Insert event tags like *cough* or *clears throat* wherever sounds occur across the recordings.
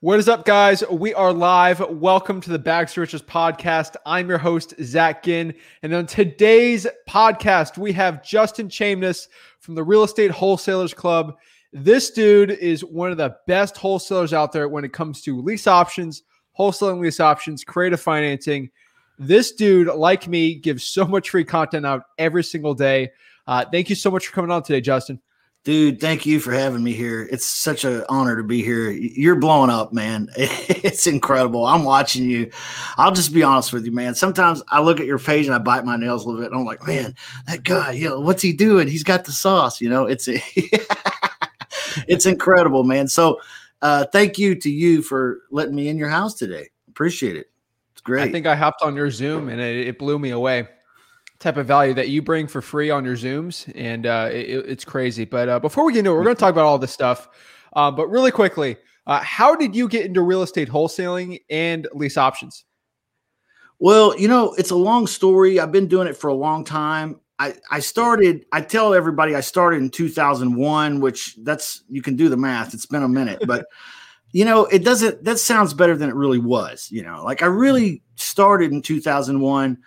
What is up, guys? We are live. Welcome to the Bags to Riches podcast. I'm your host, Zach Ginn. And on today's podcast, we have Justin Chamness from the Real Estate Wholesalers Club. This dude is one of the best wholesalers out there when it comes to lease options, wholesaling lease options, creative financing. This dude, like me, gives so much free content out every single day. Uh, thank you so much for coming on today, Justin. Dude, thank you for having me here. It's such an honor to be here. You're blowing up, man. *laughs* It's incredible. I'm watching you. I'll just be honest with you, man. Sometimes I look at your page and I bite my nails a little bit. And I'm like, man, that guy, you know, what's he doing? He's got the sauce, you know. It's *laughs* it's incredible, man. So, uh, thank you to you for letting me in your house today. Appreciate it. It's great. I think I hopped on your Zoom and it, it blew me away type of value that you bring for free on your Zooms, and uh, it, it's crazy. But uh, before we get into it, we're going to talk about all this stuff. Uh, but really quickly, uh, how did you get into real estate wholesaling and lease options? Well, you know, it's a long story. I've been doing it for a long time. I, I started, I tell everybody I started in 2001, which that's, you can do the math. It's been a minute, but you know, it doesn't, that sounds better than it really was. You know, like I really started in 2001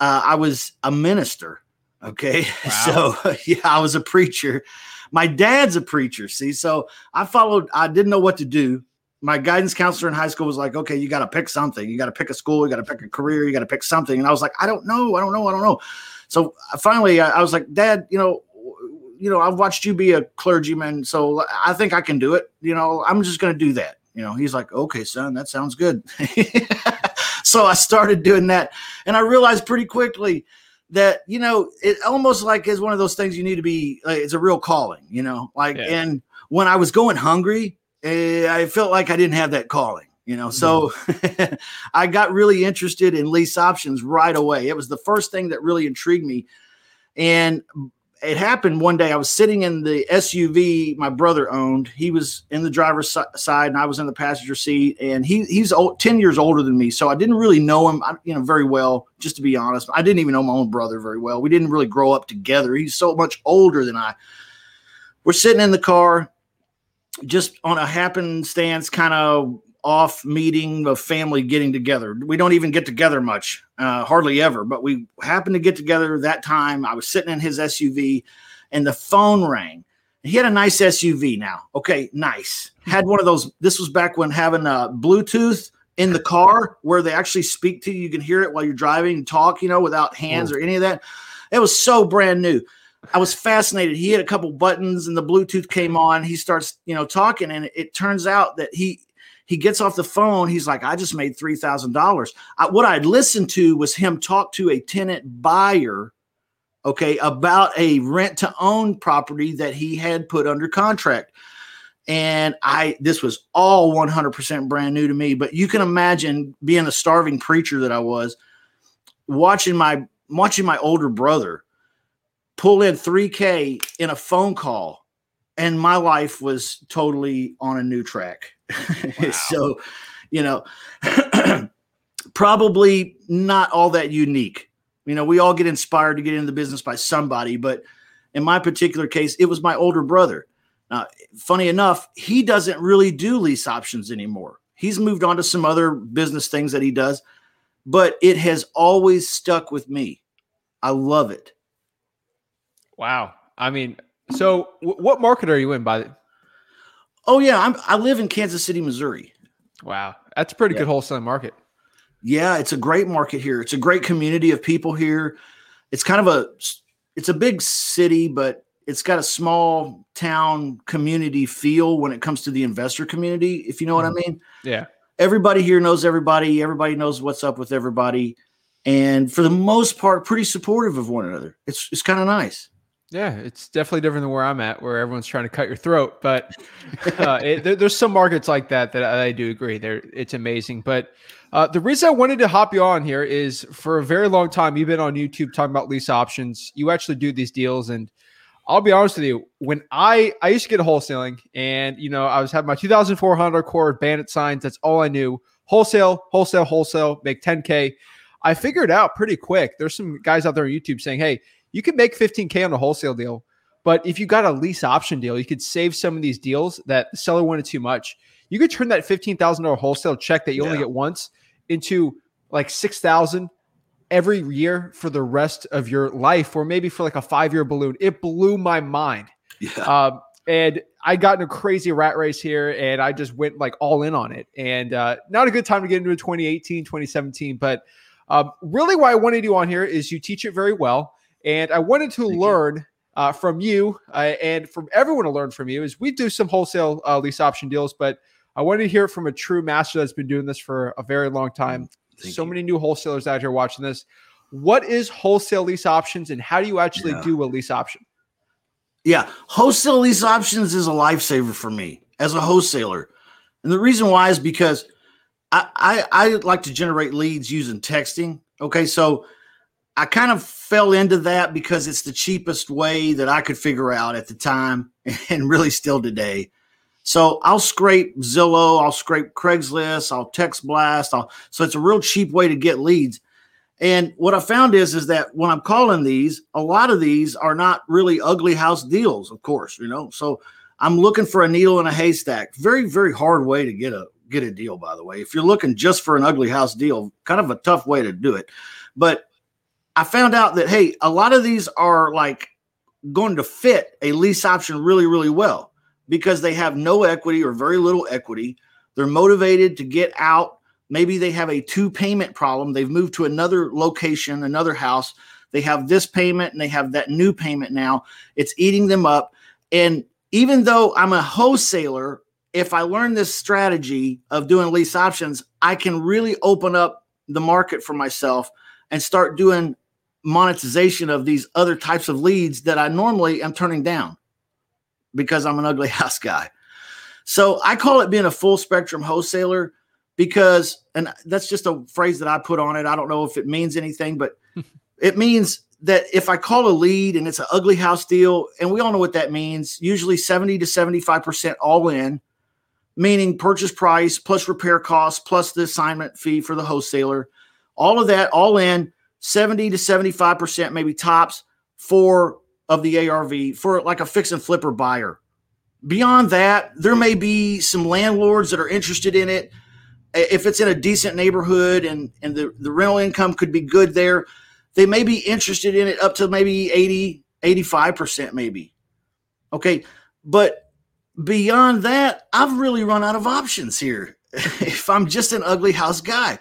uh, I was a minister. Okay. *laughs* Wow. So, *laughs* yeah, I was a preacher. My dad's a preacher. See, so I followed, I didn't know what to do. My guidance counselor in high school was like, okay, you got to pick something. You got to pick a school. You got to pick a career. You got to pick something. And I was like, I don't know. I don't know. I don't know. So uh, finally, I, I was like, Dad, you know, you know, I've watched you be a clergyman, so I think I can do it. You know, I'm just going to do that. You know, he's like, okay, son, that sounds good. *laughs* so I started doing that. And I realized pretty quickly that, you know, it almost like is one of those things you need to be, like, it's a real calling, you know, like, yeah. and when I was going hungry, eh, I felt like I didn't have that calling you know so mm-hmm. *laughs* i got really interested in lease options right away it was the first thing that really intrigued me and it happened one day. I was sitting in the SUV my brother owned. He was in the driver's side, and I was in the passenger seat. And he he's old, ten years older than me, so I didn't really know him, you know, very well. Just to be honest, I didn't even know my own brother very well. We didn't really grow up together. He's so much older than I. We're sitting in the car, just on a happenstance kind of off meeting of family getting together. We don't even get together much, uh, hardly ever, but we happened to get together that time. I was sitting in his SUV and the phone rang. He had a nice SUV now. Okay, nice. Had one of those. This was back when having a Bluetooth in the car where they actually speak to you. You can hear it while you're driving and talk, you know, without hands or any of that. It was so brand new. I was fascinated. He had a couple buttons and the Bluetooth came on. He starts, you know, talking, and it turns out that he he gets off the phone. He's like, I just made $3,000. What I'd listened to was him talk to a tenant buyer, okay, about a rent to own property that he had put under contract. And I, this was all 100% brand new to me. But you can imagine being a starving preacher that I was, watching my watching my older brother pull in 3K in a phone call, and my life was totally on a new track. *laughs* Wow. so, you know, *clears throat* probably not all that unique. You know, we all get inspired to get into the business by somebody, but in my particular case, it was my older brother. Now, funny enough, he doesn't really do lease options anymore. He's moved on to some other business things that he does, but it has always stuck with me. I love it. Wow. I mean, so w- what market are you in by Oh yeah, I'm, I live in Kansas City, Missouri. Wow, that's a pretty yeah. good wholesale market. Yeah, it's a great market here. It's a great community of people here. It's kind of a it's a big city, but it's got a small town community feel when it comes to the investor community, if you know what mm-hmm. I mean. Yeah. Everybody here knows everybody, everybody knows what's up with everybody. And for the most part, pretty supportive of one another. It's it's kind of nice. Yeah, it's definitely different than where I'm at, where everyone's trying to cut your throat. But uh, *laughs* it, there, there's some markets like that that I, I do agree. There, it's amazing. But uh, the reason I wanted to hop you on here is for a very long time you've been on YouTube talking about lease options. You actually do these deals, and I'll be honest with you. When I I used to get wholesaling, and you know I was having my 2400 core Bandit signs. That's all I knew. Wholesale, wholesale, wholesale. Make 10k. I figured out pretty quick. There's some guys out there on YouTube saying, "Hey." You could make 15K on a wholesale deal. But if you got a lease option deal, you could save some of these deals that the seller wanted too much. You could turn that fifteen thousand dollar wholesale check that you yeah. only get once into like six thousand every year for the rest of your life, or maybe for like a five year balloon. It blew my mind. Yeah. Um, and I got in a crazy rat race here and I just went like all in on it. And uh, not a good time to get into 2018, 2017. But um, really, why I wanted to do on here is you teach it very well. And I wanted to Thank learn uh, from you uh, and from everyone to learn from you is we do some wholesale uh, lease option deals, but I wanted to hear from a true master that's been doing this for a very long time. Thank so you. many new wholesalers out here watching this. What is wholesale lease options and how do you actually yeah. do a lease option? Yeah, wholesale lease options is a lifesaver for me as a wholesaler. And the reason why is because I, I, I like to generate leads using texting. Okay, so I kind of fell into that because it's the cheapest way that I could figure out at the time *laughs* and really still today. So I'll scrape Zillow, I'll scrape Craigslist, I'll text blast. I'll, so it's a real cheap way to get leads. And what I found is is that when I'm calling these, a lot of these are not really ugly house deals, of course, you know. So I'm looking for a needle in a haystack. Very, very hard way to get a get a deal, by the way. If you're looking just for an ugly house deal, kind of a tough way to do it. But I found out that hey, a lot of these are like going to fit a lease option really, really well because they have no equity or very little equity. They're motivated to get out Maybe they have a two payment problem. They've moved to another location, another house. They have this payment and they have that new payment now. It's eating them up. And even though I'm a wholesaler, if I learn this strategy of doing lease options, I can really open up the market for myself and start doing monetization of these other types of leads that I normally am turning down because I'm an ugly *laughs* house guy. So I call it being a full spectrum wholesaler because and that's just a phrase that I put on it. I don't know if it means anything, but *laughs* it means that if I call a lead and it's an ugly house deal, and we all know what that means, usually 70 to 75% all in, meaning purchase price plus repair costs plus the assignment fee for the wholesaler, all of that all in 70 to 75%, maybe tops for of the ARV for like a fix and flipper buyer. Beyond that, there may be some landlords that are interested in it. If it's in a decent neighborhood and and the, the rental income could be good there they may be interested in it up to maybe 80 85% maybe. Okay? But beyond that i've really run out of options here *laughs* if i'm just an ugly house guy.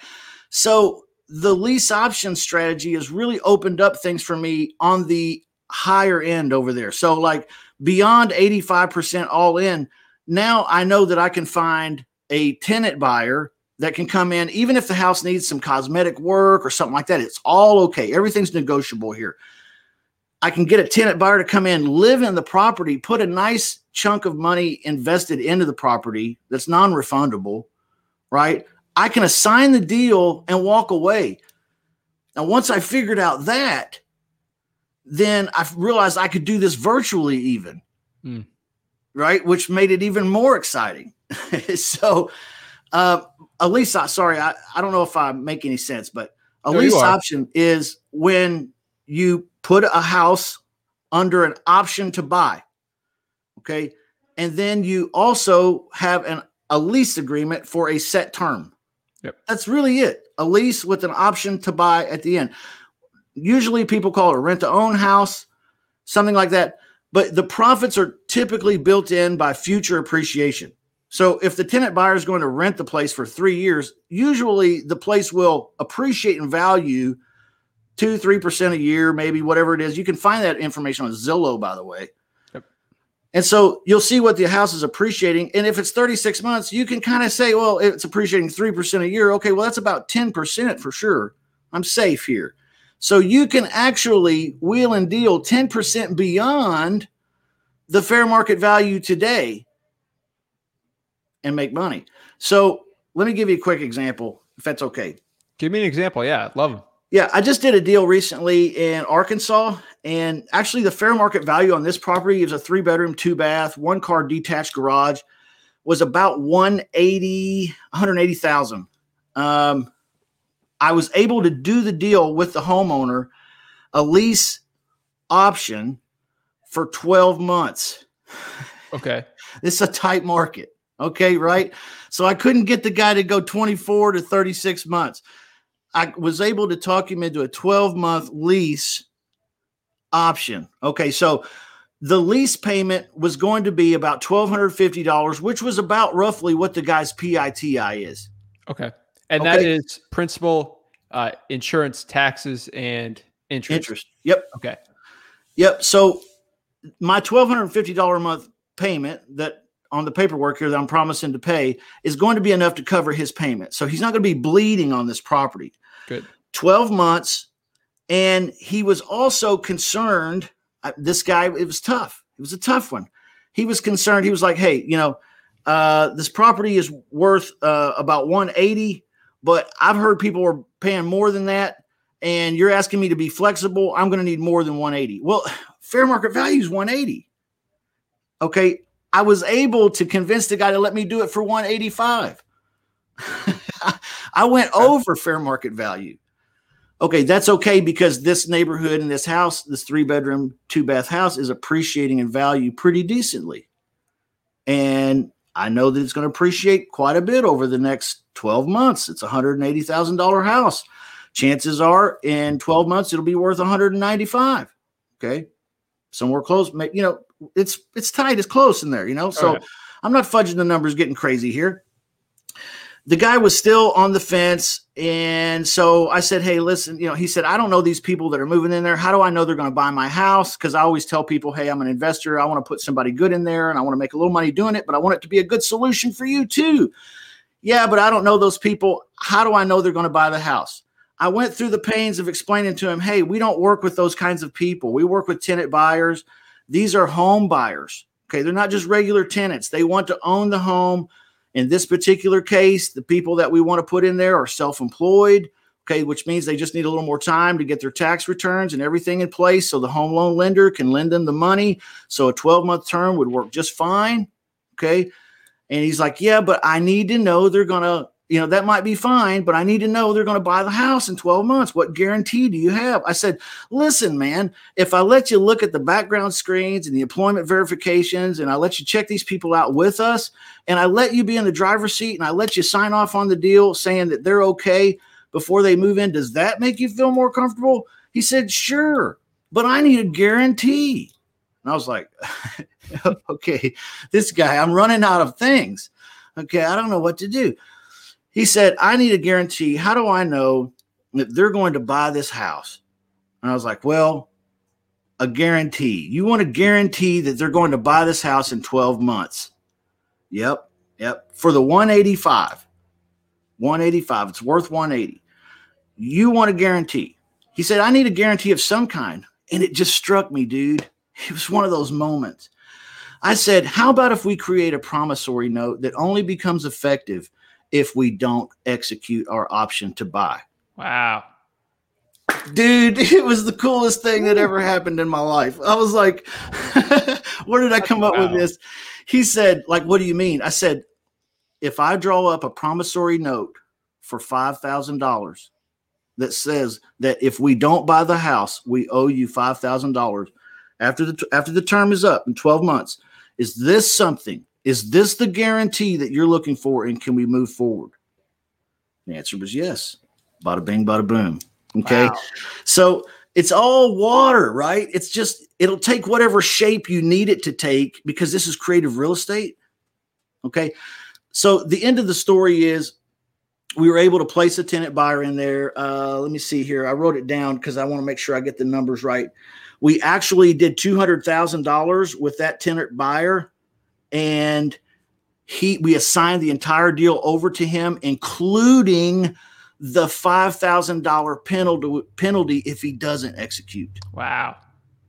So the lease option strategy has really opened up things for me on the higher end over there so like beyond 85% all in now i know that i can find a tenant buyer that can come in, even if the house needs some cosmetic work or something like that. It's all okay. Everything's negotiable here. I can get a tenant buyer to come in, live in the property, put a nice chunk of money invested into the property that's non refundable, right? I can assign the deal and walk away. Now, once I figured out that, then I realized I could do this virtually, even, mm. right? Which made it even more exciting. *laughs* so, uh, a lease, sorry, I, I don't know if I make any sense, but a no, lease option is when you put a house under an option to buy. Okay. And then you also have an, a lease agreement for a set term. Yep. That's really it. A lease with an option to buy at the end. Usually people call it a rent to own house, something like that. But the profits are typically built in by future appreciation. So if the tenant buyer is going to rent the place for three years, usually the place will appreciate in value two, three percent a year, maybe whatever it is. You can find that information on Zillow, by the way. And so you'll see what the house is appreciating. And if it's 36 months, you can kind of say, well, it's appreciating 3% a year. Okay, well, that's about 10% for sure. I'm safe here. So you can actually wheel and deal 10% beyond the fair market value today and make money. So let me give you a quick example, if that's okay. Give me an example. Yeah, love them. Yeah, I just did a deal recently in Arkansas, and actually the fair market value on this property is a three bedroom, two bath, one car detached garage was about 180, 180,000. Um, I was able to do the deal with the homeowner, a lease option for 12 months. Okay. *laughs* this is a tight market. Okay, right? So I couldn't get the guy to go 24 to 36 months. I was able to talk him into a 12 month lease option. Okay, so the lease payment was going to be about $1,250, which was about roughly what the guy's PITI is. Okay. And okay. that is principal, uh, insurance, taxes, and interest. Interest. Yep. Okay. Yep. So my $1,250 a month payment that on the paperwork here that I'm promising to pay is going to be enough to cover his payment. So he's not going to be bleeding on this property. Good. 12 months. And he was also concerned. Uh, this guy, it was tough. It was a tough one. He was concerned. He was like, hey, you know, uh, this property is worth uh, about 180, but I've heard people are paying more than that. And you're asking me to be flexible. I'm going to need more than 180. Well, *sighs* fair market value is 180. Okay. I was able to convince the guy to let me do it for 185. *laughs* I went over fair market value. Okay, that's okay because this neighborhood and this house, this three bedroom, two bath house, is appreciating in value pretty decently. And I know that it's going to appreciate quite a bit over the next 12 months. It's a $180,000 house. Chances are in 12 months it'll be worth 195. Okay. Somewhere close, you know, it's it's tight, it's close in there, you know. So I'm not fudging the numbers getting crazy here the guy was still on the fence. And so I said, Hey, listen, you know, he said, I don't know these people that are moving in there. How do I know they're going to buy my house? Because I always tell people, Hey, I'm an investor. I want to put somebody good in there and I want to make a little money doing it, but I want it to be a good solution for you too. Yeah, but I don't know those people. How do I know they're going to buy the house? I went through the pains of explaining to him, Hey, we don't work with those kinds of people. We work with tenant buyers. These are home buyers. Okay. They're not just regular tenants. They want to own the home in this particular case, the people that we want to put in there are self employed, okay, which means they just need a little more time to get their tax returns and everything in place so the home loan lender can lend them the money. So a 12 month term would work just fine, okay. And he's like, Yeah, but I need to know they're going to you know, that might be fine, but I need to know they're going to buy the house in 12 months. What guarantee do you have? I said, listen, man, if I let you look at the background screens and the employment verifications and I let you check these people out with us and I let you be in the driver's seat and I let you sign off on the deal saying that they're okay before they move in, does that make you feel more comfortable? He said, sure, but I need a guarantee. And I was like, *laughs* okay, this guy, I'm running out of things. Okay, I don't know what to do. He said, I need a guarantee. How do I know that they're going to buy this house? And I was like, Well, a guarantee. You want to guarantee that they're going to buy this house in 12 months. Yep. Yep. For the 185. 185. It's worth 180. You want a guarantee. He said, I need a guarantee of some kind. And it just struck me, dude. It was one of those moments. I said, How about if we create a promissory note that only becomes effective if we don't execute our option to buy. Wow. Dude, *laughs* it was the coolest thing that ever happened in my life. I was like, *laughs* where did I come up with this? He said, like, what do you mean? I said, if I draw up a promissory note for $5,000 that says that if we don't buy the house, we owe you $5,000 after the, after the term is up in 12 months, is this something is this the guarantee that you're looking for? And can we move forward? The answer was yes. Bada bing, bada boom. Okay. Wow. So it's all water, right? It's just, it'll take whatever shape you need it to take because this is creative real estate. Okay. So the end of the story is we were able to place a tenant buyer in there. Uh, let me see here. I wrote it down because I want to make sure I get the numbers right. We actually did $200,000 with that tenant buyer and he we assigned the entire deal over to him, including the five thousand dollar penalty penalty if he doesn't execute. Wow.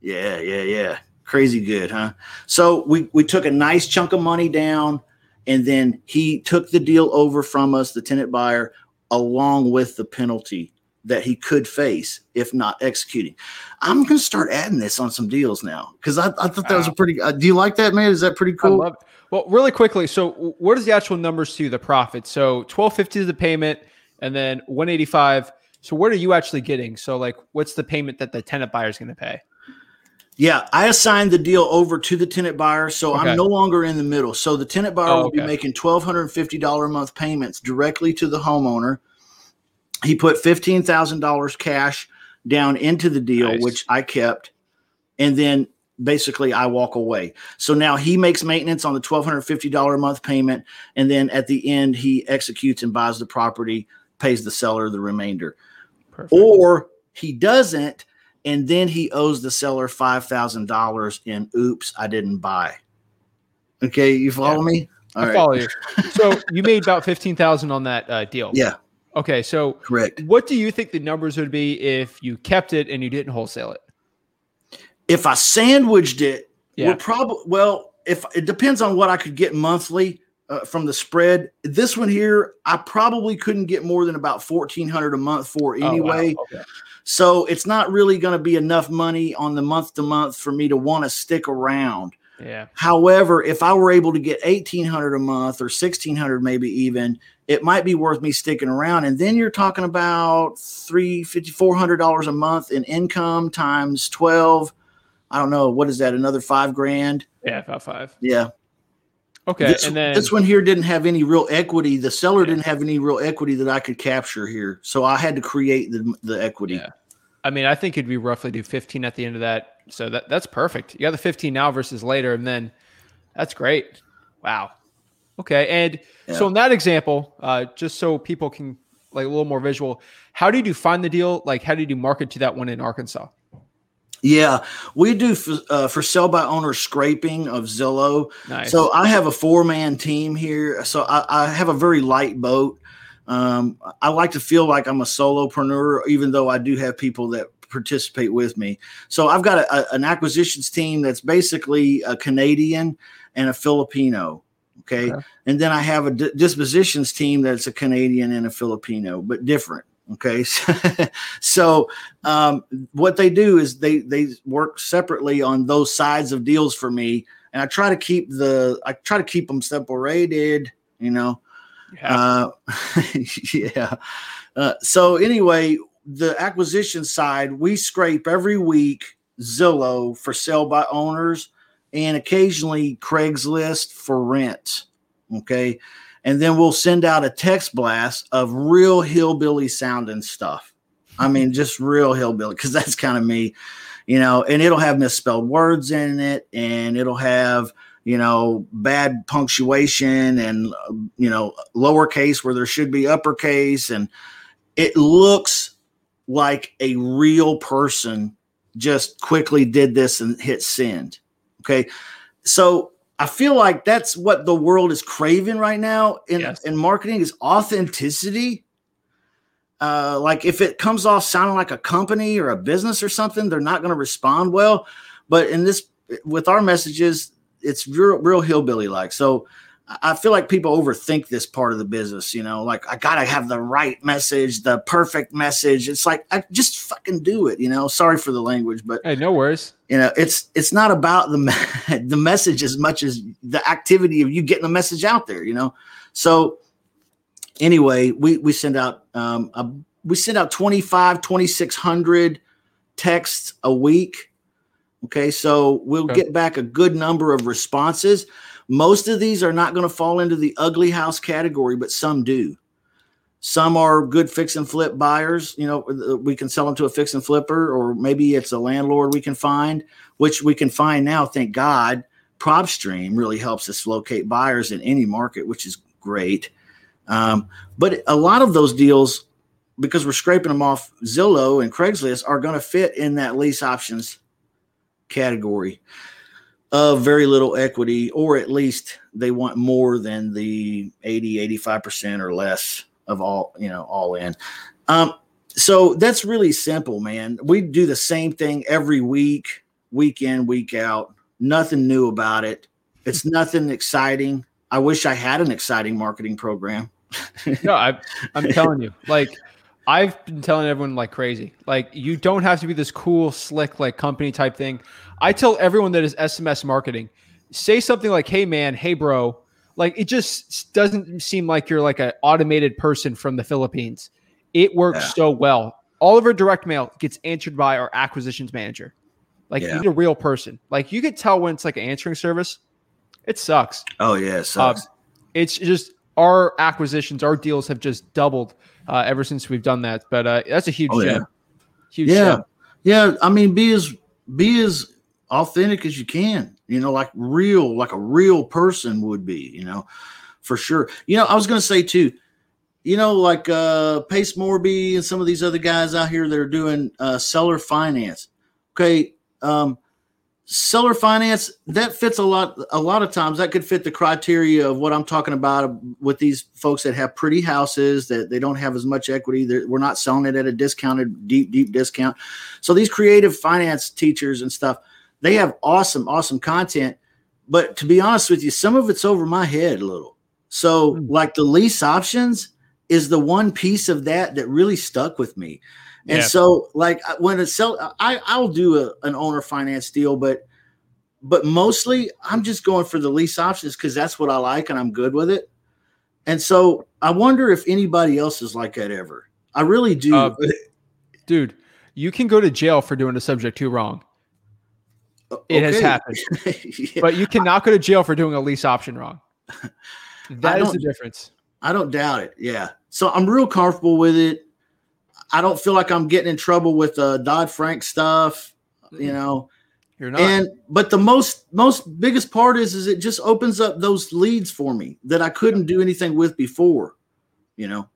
Yeah, yeah, yeah. Crazy good, huh? So we we took a nice chunk of money down, and then he took the deal over from us, the tenant buyer, along with the penalty that he could face if not executing. I'm going to start adding this on some deals now because I, I, thought that was a pretty. Uh, do you like that, man? Is that pretty cool? Well, really quickly. So, what is the actual numbers to the profit? So, 1250 is the payment, and then 185. So, what are you actually getting? So, like, what's the payment that the tenant buyer is going to pay? Yeah, I assigned the deal over to the tenant buyer, so Okay. I'm no longer in the middle. So the tenant buyer Oh, will be making twelve hundred and fifty dollar a month payments directly to the homeowner. He put fifteen thousand dollars cash down into the deal, Nice. which I kept, and then basically I walk away. So now he makes maintenance on the twelve hundred fifty dollar a month payment, and then at the end he executes and buys the property, pays the seller the remainder Perfect. or he doesn't and then he owes the seller $5000 in oops i didn't buy okay you follow me All I right. follow you. *laughs* So you made about fifteen thousand on that uh, deal. yeah Okay. So correct what do you think the numbers would be if you kept it and you didn't wholesale it? if i sandwiched it Yeah. we're probably well if it depends on what i could get monthly uh, from the spread this one here i probably couldn't get more than about 1400 a month for Oh, wow. anyway Okay. so it's not really going to be enough money on the month to month for me to want to stick around Yeah. However, if I were able to get eighteen hundred a month or sixteen hundred, maybe even, it might be worth me sticking around. And then you're talking about three fifty four hundred dollars a month in income times twelve. I don't know what is that? Another five grand? Yeah. About five. Yeah. Okay. This, and then this one here didn't have any real equity. The seller didn't have any real equity that I could capture here, so I had to create the the equity. Yeah. I mean, I think it'd be roughly do 15 at the end of that. So that that's perfect. You got the 15 now versus later, and then that's great. Wow. Okay. And so in that example, uh, just so people can like a little more visual, how did you find the deal? Like, how did you market to that one in Arkansas? Yeah, we do for, uh, for sell by owner scraping of Zillow. Nice. So I have a four man team here. So I, I have a very light boat. Um, I like to feel like I'm a solopreneur, even though I do have people that participate with me. So I've got a, a- an acquisitions team that's basically a Canadian and a Filipino. Okay. Okay. And then I have a dispositions team that's a Canadian and a Filipino, but different. Okay. *laughs* so um, what they do is they they work separately on those sides of deals for me and i try to keep the i try to keep them separated you know Yeah. uh, *laughs* yeah uh, so anyway the acquisition side we scrape every week zillow for sale by owners and occasionally craigslist for rent okay and then we'll send out a text blast of real hillbilly sounding stuff I mean, *laughs* just real hillbilly, because that's kind of me, you know, and it'll have misspelled words in it and it'll have, you know, bad punctuation and, you know, lowercase where there should be uppercase. And it looks like a real person just quickly did this and hit send. Okay. So I feel like that's what the world is craving right now in, Yes. in marketing is authenticity uh, like if it comes off sounding like a company or a business or something, they're not going to respond well. But in this, with our messages, it's real, real hillbilly like. So I feel like people overthink this part of the business. You know, like I gotta have the right message, the perfect message. It's like I just fucking do it. You know, sorry for the language, but hey, no worries. you know, it's it's not about the *laughs* the message as much as the activity of you getting the message out there. You know, so anyway, we we send out um a, we send out 25 2600 texts a week. Okay, so we'll Okay. get back a good number of responses. Most of these are not going to fall into the ugly house category, but some do. Some are good fix and flip buyers. You know, uh, we can sell them to a fix and flipper, or maybe it's a landlord we can find, which we can find now. Thank God. PropStream really helps us locate buyers in any market, which is great. Um, but a lot of those deals, because we're scraping them off Zillow and Craigslist, are going to fit in that lease options category of very little equity, or at least they want more than the 80, 85% or less of all, you know, all in. Um, so that's really simple, man. We do the same thing every week, week in, week out. Nothing new about it. It's nothing exciting. I wish I had an exciting marketing program. *laughs* No, I, I'm telling you, like, I've been telling everyone like crazy. Like, you don't have to be this cool, slick, like company type thing. I tell everyone that is SMS marketing, say something like, "Hey, man, hey, bro." Like, it just doesn't seem like you're like an automated person from the Philippines. It works Yeah. so well. All of our direct mail gets answered by our acquisitions manager. Like Yeah. you need a real person. Like you could tell when it's like an answering service. It sucks. Oh yeah, it sucks. It's just our acquisitions, our deals have just doubled uh, ever since we've done that. But uh, that's a huge Oh, yeah. Huge yeah, gem. yeah. I mean, be as be as authentic as you can. You know, like real, like a real person would be. You know, for sure. You know, I was gonna say too. You know, like uh Pace Morby and some of these other guys out here that are doing uh seller finance. Okay, um, seller finance that fits a lot. A lot of times that could fit the criteria of what I'm talking about with these folks that have pretty houses that they don't have as much equity. They're, we're not selling it at a discounted, deep, deep discount. So these creative finance teachers and stuff, they have awesome, awesome content. But to be honest with you, some of it's over my head a little. So Hmm. like the lease options is the one piece of that that really stuck with me. And Yeah. so like when it's sell, I I'll do a, an owner finance deal, but but mostly I'm just going for the lease options because that's what I like and I'm good with it. And so I wonder if anybody else is like that ever. I really do. Uh, Dude, you can go to jail for doing a subject to wrong. It has happened. *laughs* Yeah. But you cannot go to jail for doing a lease option wrong. *laughs* That is the difference. I don't doubt it. Yeah. So I'm real comfortable with it. I don't feel like I'm getting in trouble with uh, Dodd Frank stuff, you know. You're not. And but the most most biggest part is is it just opens up those leads for me that I couldn't do anything with before, you know.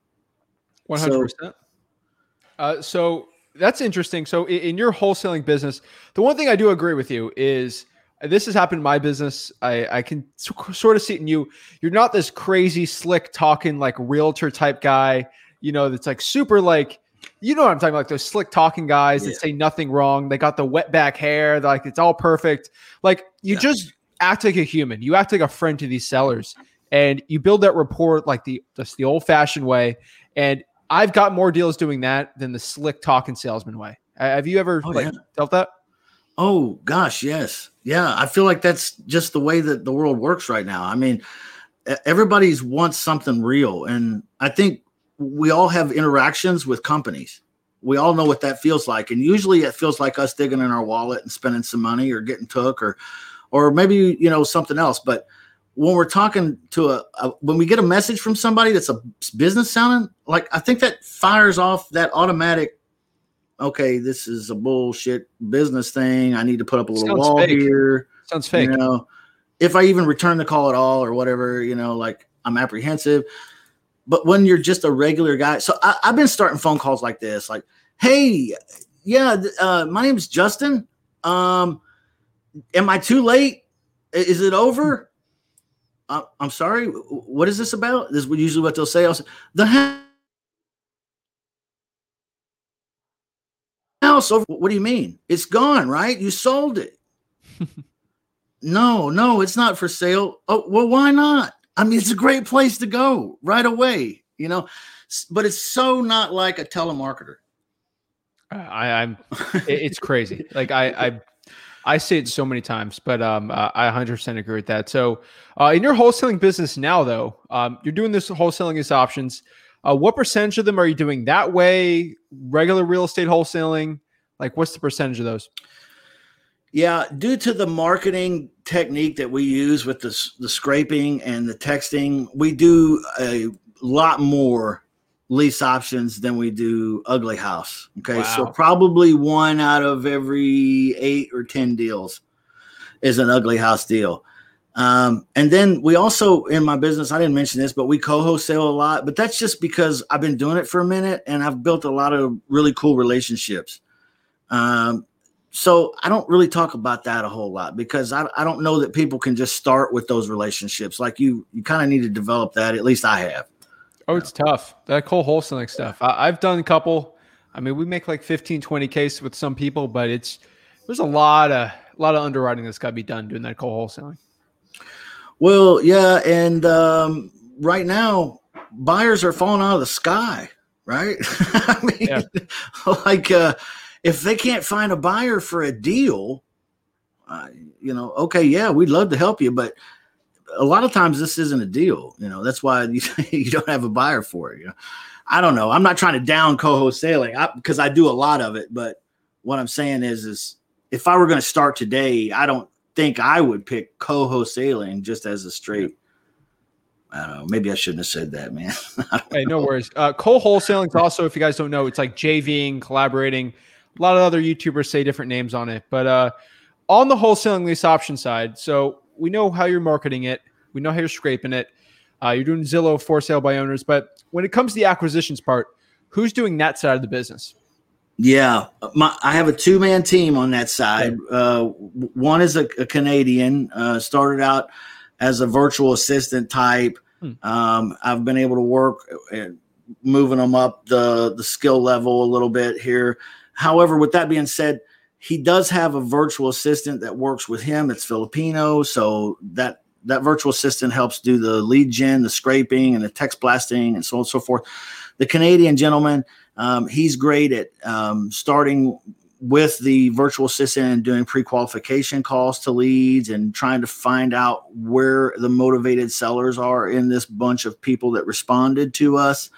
One hundred percent. Uh, so that's interesting. So in your wholesaling business, the one thing I do agree with you is this has happened in my business. I, I can sort of see it in you. You're not this crazy, slick talking like realtor type guy. You know, that's like super like. You know what I'm talking about? Like those slick talking guys Yeah. that say nothing wrong. They got the wet back hair. they're Like it's all perfect. Like you Yeah. just act like a human. You act like a friend to these sellers, and you build that rapport like the just the old fashioned way. And I've got more deals doing that than the slick talking salesman way. Have you ever Oh, like yeah. felt that? Oh gosh, yes. Yeah, I feel like that's just the way that the world works right now. I mean, everybody's wants something real and I think we all have interactions with companies. We all know what that feels like and usually it feels like us digging in our wallet and spending some money or getting took or or maybe, you know, something else, but when we're talking to a, a when we get a message from somebody that's a business sounding like I think that fires off that automatic okay, this is a bullshit business thing. I need to put up a little Sounds wall fake. here. Sounds fake. You know, if I even return the call at all or whatever, you know, like I'm apprehensive. But when you're just a regular guy, so I, I've been starting phone calls like this, like, hey, yeah, uh, my name's Justin. Um, am I too late? Is it over? Uh, I'm sorry. What is this about? This is usually what they'll say. I'll say, the house over. What do you mean? It's gone, right? You sold it. *laughs* no, no, it's not for sale. Oh, well, why not? I mean, it's a great place to go right away, you know. But it's so not like a telemarketer. I, I'm. it's crazy. Like I, I, I say it so many times, but um, uh, I 100% agree with that. So, uh, in your wholesaling business now, though, um, you're doing this wholesaling as options. Uh, what percentage of them are you doing that way? Regular real estate wholesaling? Like, what's the percentage of those? Yeah, due to the marketing technique that we use with the, the scraping and the texting, we do a lot more lease options than we do ugly house. Okay. So probably one out of every eight or 10 deals is an ugly house deal. Um, and then we also in my business, I didn't mention this, but we co-wholesale a lot, but that's just because I've been doing it for a minute and I've built a lot of really cool relationships. Um, so I don't really talk about that a whole lot because I, I don't know that people can just start with those relationships. Like you, you kind of need to develop that. At least I have. Oh, it's tough. That whole wholesaling stuff. I, I've done a couple. I mean, we make like 15, 20 cases with some people, but it's there's a lot of a lot of underwriting that's got to be done doing that whole wholesaling. Well, yeah, and um, right now buyers are falling out of the sky, right? *laughs* I mean, Yeah. *laughs* like uh, if they can't find a buyer for a deal, uh, you know, okay, yeah, we'd love to help you, but a lot of times this isn't a deal. You know, that's why *laughs* you, you don't have a buyer for it. You know, I don't know. I'm not trying to down co-wholesaling because I do a lot of it, but what I'm saying is, is if I were going to start today, I don't think I would pick co-wholesaling just as a straight. I don't know. Maybe I shouldn't have said that, man. *laughs* hey, no worries. Uh, co-wholesaling is also, if you guys don't know, it's like JVing, collaborating. A lot of other YouTubers say different names on it, but uh, on the wholesaling lease option side, so we know how you're marketing it, we know how you're scraping it. Uh, you're doing Zillow for sale by owners, but when it comes to the acquisitions part, who's doing that side of the business? Yeah, my, I have a two man team on that side. Uh, one is a, a Canadian, uh, started out as a virtual assistant type. Hmm. Um, I've been able to work uh, moving them up the the skill level a little bit here. However, with that being said, he does have a virtual assistant that works with him. It's Filipino, so that that virtual assistant helps do the lead gen, the scraping, and the text blasting, and so on and so forth. The Canadian gentleman um, he's great at um, starting with the virtual assistant and doing pre-qualification calls to leads and trying to find out where the motivated sellers are in this bunch of people that responded to us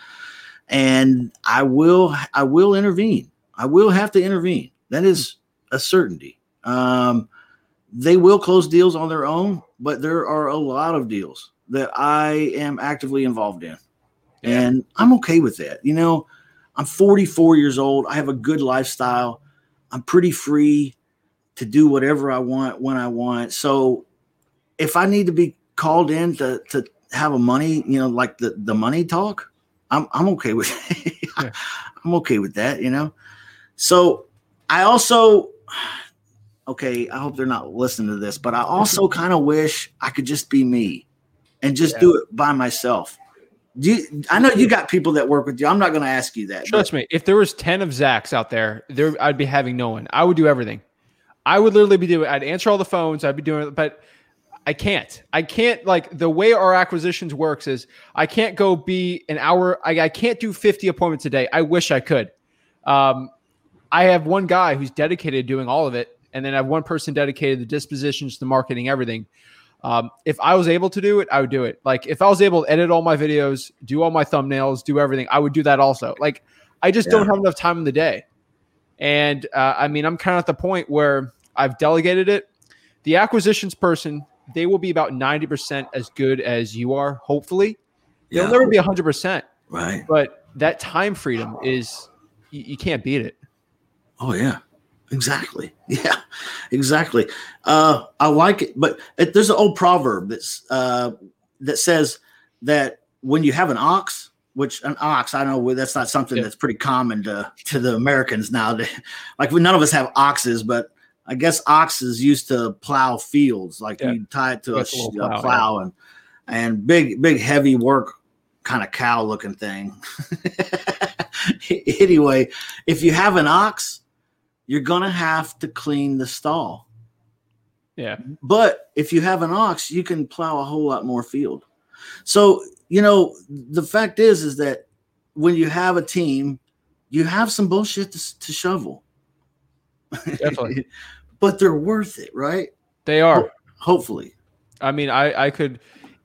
and i will i will intervene i will have to intervene that is a certainty um, they will close deals on their own but there are a lot of deals that i am actively involved in yeah. and i'm okay with that you know I'm 44 years old. I have a good lifestyle. I'm pretty free to do whatever I want when I want. So if I need to be called in to to have a money, you know, like the the money talk, I'm I'm okay with *laughs* yeah. I'm okay with that, you know. So I also *sighs* okay, I hope they're not listening to this, but I also *laughs* kind of wish I could just be me and just yeah. do it by myself. Do you, I know you got people that work with you. I'm not going to ask you that. Trust but. me. If there was ten of Zachs out there, there I'd be having no one. I would do everything. I would literally be doing. I'd answer all the phones. I'd be doing it, but I can't. I can't like the way our acquisitions works is I can't go be an hour. I, I can't do 50 appointments a day. I wish I could. Um, I have one guy who's dedicated to doing all of it, and then I have one person dedicated to the dispositions, the marketing, everything. Um, if I was able to do it, I would do it. Like if I was able to edit all my videos, do all my thumbnails, do everything, I would do that also. Like I just yeah. don't have enough time in the day. And uh, I mean, I'm kind of at the point where I've delegated it. The acquisitions person, they will be about 90% as good as you are, hopefully. They'll never be 100%. Right. But that time freedom is, you, you can't beat it. Oh, yeah. Exactly. *laughs* Yeah, exactly. Uh, I like it, but it, there's an old proverb that's uh, that says that when you have an ox, which an ox, I know that's not something yeah. that's pretty common to to the Americans now. *laughs* like we, none of us have oxes, but I guess oxes used to plow fields. Like yeah. you tie it to a, a, plow, plow yeah. and and big big heavy work kind of cow looking thing. *laughs* anyway, if you have an ox you're going to have to clean the stall. Yeah. But if you have an ox, you can plow a whole lot more field. So, you know, the fact is, is that when you have a team, you have some bullshit to, to shovel. Definitely. *laughs* but they're worth it, right? They are. hopefully. I mean, I, I could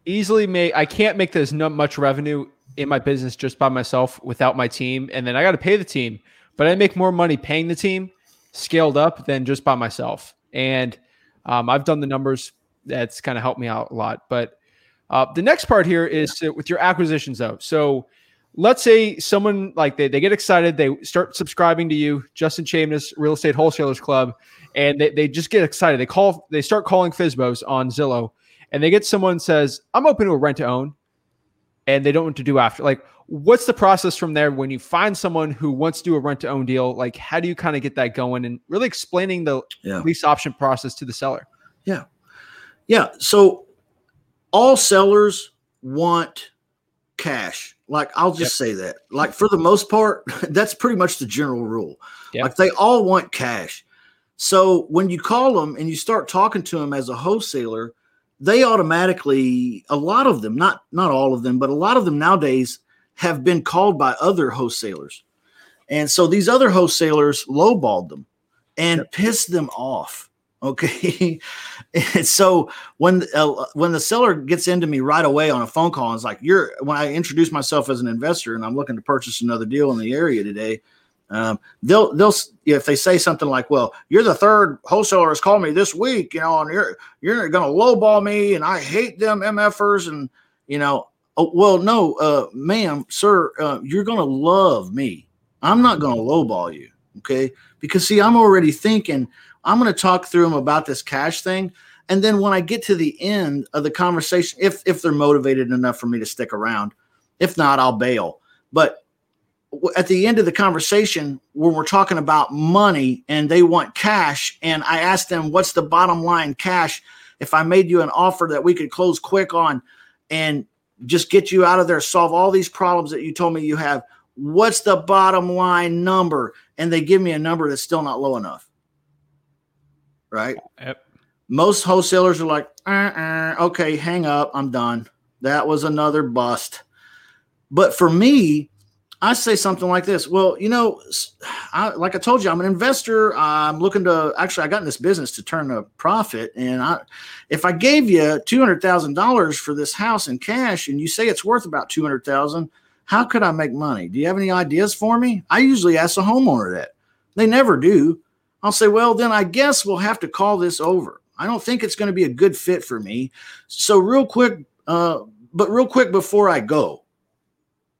easily make, I can't make this much revenue in my business just by myself without my team. And then I got to pay the team, but I make more money paying the team scaled up than just by myself. And um, I've done the numbers. That's kind of helped me out a lot. But uh, the next part here is to, with your acquisitions, though. So let's say someone like they, they get excited, they start subscribing to you, Justin Chamness, Real Estate Wholesalers Club, and they, they just get excited. They call, they start calling FSBOs on Zillow, and they get someone says, "I'm open to a rent to own," and they don't know what to do after. Like, what's the process from there when you find someone who wants to do a rent to own deal like how do you kind of get that going and really explaining the yeah. lease option process to the seller yeah yeah so all sellers want cash like i'll just yep. say that like for the most part *laughs* that's pretty much the general rule yep. like they all want cash so when you call them and you start talking to them as a wholesaler they automatically a lot of them not not all of them but a lot of them nowadays have been called by other wholesalers. And so these other wholesalers lowballed them and yep. pissed them off. *laughs* Okay. and so when uh, when the seller gets into me right away on a phone call and it's like, you're when I introduce myself as an investor and I'm looking to purchase another deal in the area today, Um, they'll they'll if they say something like, "Well, you're the third wholesaler has called me this week," you know, and you're you're going to lowball me, and I hate them MFers, and you know, oh, well, no, uh, ma'am, sir, uh, you're going to love me. I'm not going to lowball you, okay? Because see, I'm already thinking I'm going to talk through them about this cash thing, and then when I get to the end of the conversation, if if they're motivated enough for me to stick around, if not, I'll bail. But at the end of the conversation when we're talking about money and they want cash and i asked them what's the bottom line cash? If i made you an offer that we could close quick on and just get you out of there solve all these problems that you told me you have what's the bottom line number? And they give me a number that's still not low enough. Right? Yep. most wholesalers are like uh-uh, okay hang up i'm done. That was another bust. But for me I say something like this. Well, you know, I, like I told you, I'm an investor. I'm looking to actually, I got in this business to turn a profit. And I, if I gave you two hundred thousand dollars for this house in cash, and you say it's worth about two hundred thousand, how could I make money? Do you have any ideas for me? I usually ask the homeowner that. They never do. I'll say, well, then I guess we'll have to call this over. I don't think it's going to be a good fit for me. So, real quick, uh, but real quick before I go,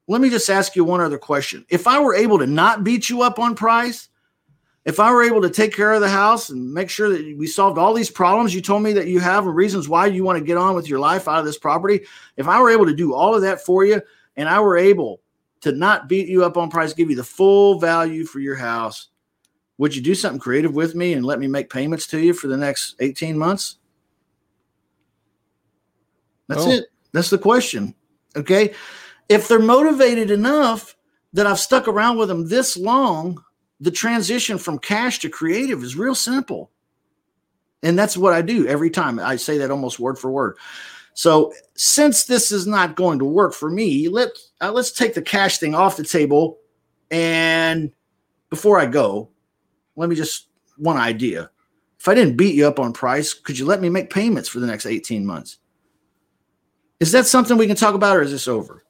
let me just ask you one other question. If I were able to not beat you up on price, if I were able to take care of the house and make sure that we solved all these problems you told me that you have and reasons why you want to get on with your life out of this property, if I were able to do all of that for you and I were able to not beat you up on price, give you the full value for your house, would you do something creative with me and let me make payments to you for the next 18 months? That's oh. it. That's the question. Okay if they're motivated enough that I've stuck around with them this long, the transition from cash to creative is real simple. And that's what I do every time. I say that almost word for word. So since this is not going to work for me, let uh, let's take the cash thing off the table. And before I go, let me just one idea. If I didn't beat you up on price, could you let me make payments for the next 18 months? Is that something we can talk about or is this over?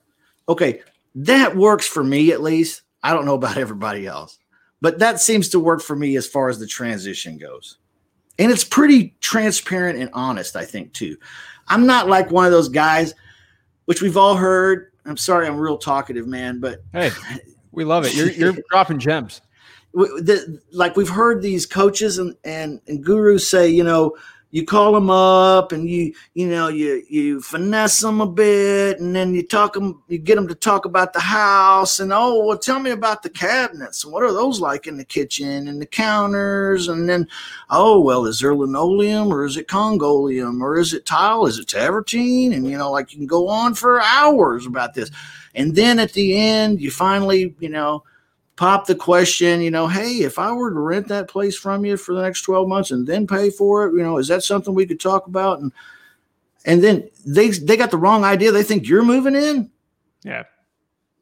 Okay, that works for me at least. I don't know about *laughs* everybody else, but that seems to work for me as far as the transition goes. And it's pretty transparent and honest, I think, too. I'm not like one of those guys, which we've all heard. I'm sorry, I'm real talkative, man, but hey, *laughs* we love it. You're, you're *laughs* dropping gems. The, like we've heard these coaches and, and, and gurus say, you know, you call them up and you you know you you finesse them a bit and then you talk them you get them to talk about the house and oh well tell me about the cabinets. What are those like in the kitchen and the counters? And then oh well is there linoleum or is it congoleum or is it tile? Is it tavertine? And you know like you can go on for hours about this. And then at the end you finally you know pop the question, you know, hey, if I were to rent that place from you for the next 12 months and then pay for it, you know, is that something we could talk about? And and then they they got the wrong idea. They think you're moving in. Yeah.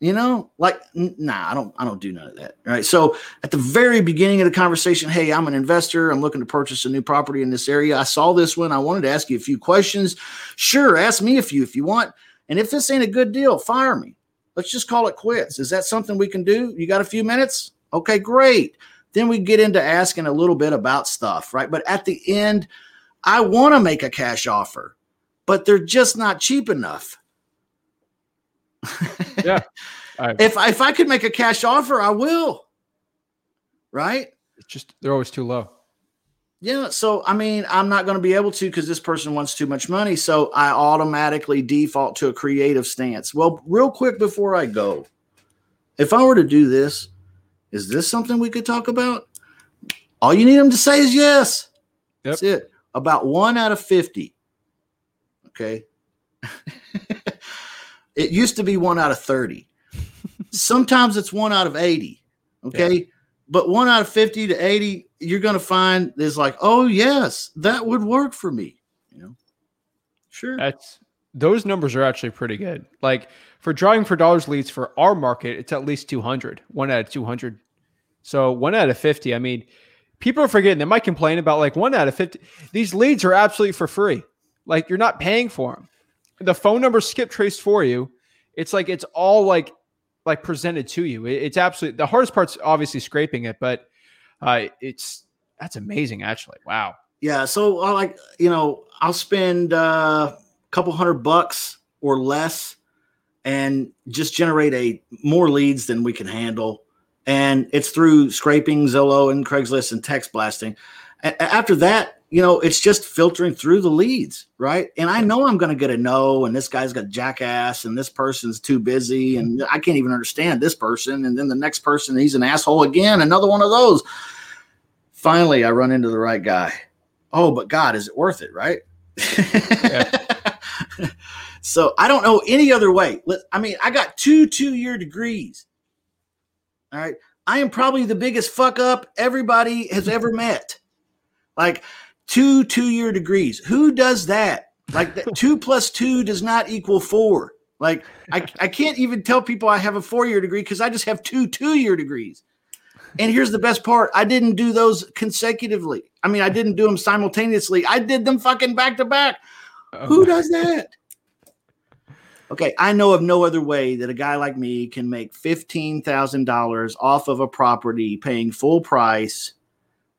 You know, like nah, I don't I don't do none of that. Right. So at the very beginning of the conversation, hey, I'm an investor. I'm looking to purchase a new property in this area. I saw this one. I wanted to ask you a few questions. Sure, ask me a few if you want. And if this ain't a good deal, fire me. Let's just call it quits. Is that something we can do? You got a few minutes? Okay, great. Then we get into asking a little bit about stuff, right? But at the end, I want to make a cash offer, but they're just not cheap enough. *laughs* yeah. I, if if I could make a cash offer, I will. Right? It's just they're always too low. Yeah, so I mean, I'm not going to be able to because this person wants too much money. So I automatically default to a creative stance. Well, real quick before I go, if I were to do this, is this something we could talk about? All you need them to say is yes. Yep. That's it. About one out of 50. Okay. *laughs* it used to be one out of 30. *laughs* Sometimes it's one out of 80. Okay. Yeah. But one out of 50 to 80, you're going to find is like, oh, yes, that would work for me. You know, sure. That's those numbers are actually pretty good. Like for driving for dollars leads for our market, it's at least 200, one out of 200. So one out of 50. I mean, people are forgetting. They might complain about like one out of 50. These leads are absolutely for free. Like you're not paying for them. The phone number skip traced for you. It's like it's all like like presented to you. It, it's absolutely the hardest part's obviously scraping it, but uh, it's that's amazing actually. Wow. Yeah. So I like, you know, I'll spend uh, a couple hundred bucks or less and just generate a more leads than we can handle. And it's through scraping Zillow and Craigslist and text blasting. A- after that, you know, it's just filtering through the leads, right? And I know I'm going to get a no, and this guy's got jackass, and this person's too busy, and mm-hmm. I can't even understand this person. And then the next person, he's an asshole again, another one of those. Finally, I run into the right guy. Oh, but God, is it worth it, right? *laughs* so I don't know any other way. I mean, I got two two year degrees. All right. I am probably the biggest fuck up everybody has ever *laughs* met. Like two two year degrees. Who does that? Like that two plus two does not equal four. Like I, I can't even tell people I have a four year degree because I just have two two year degrees. And here's the best part I didn't do those consecutively. I mean, I didn't do them simultaneously. I did them fucking back to back. Who oh. does that? Okay, I know of no other way that a guy like me can make $15,000 off of a property paying full price,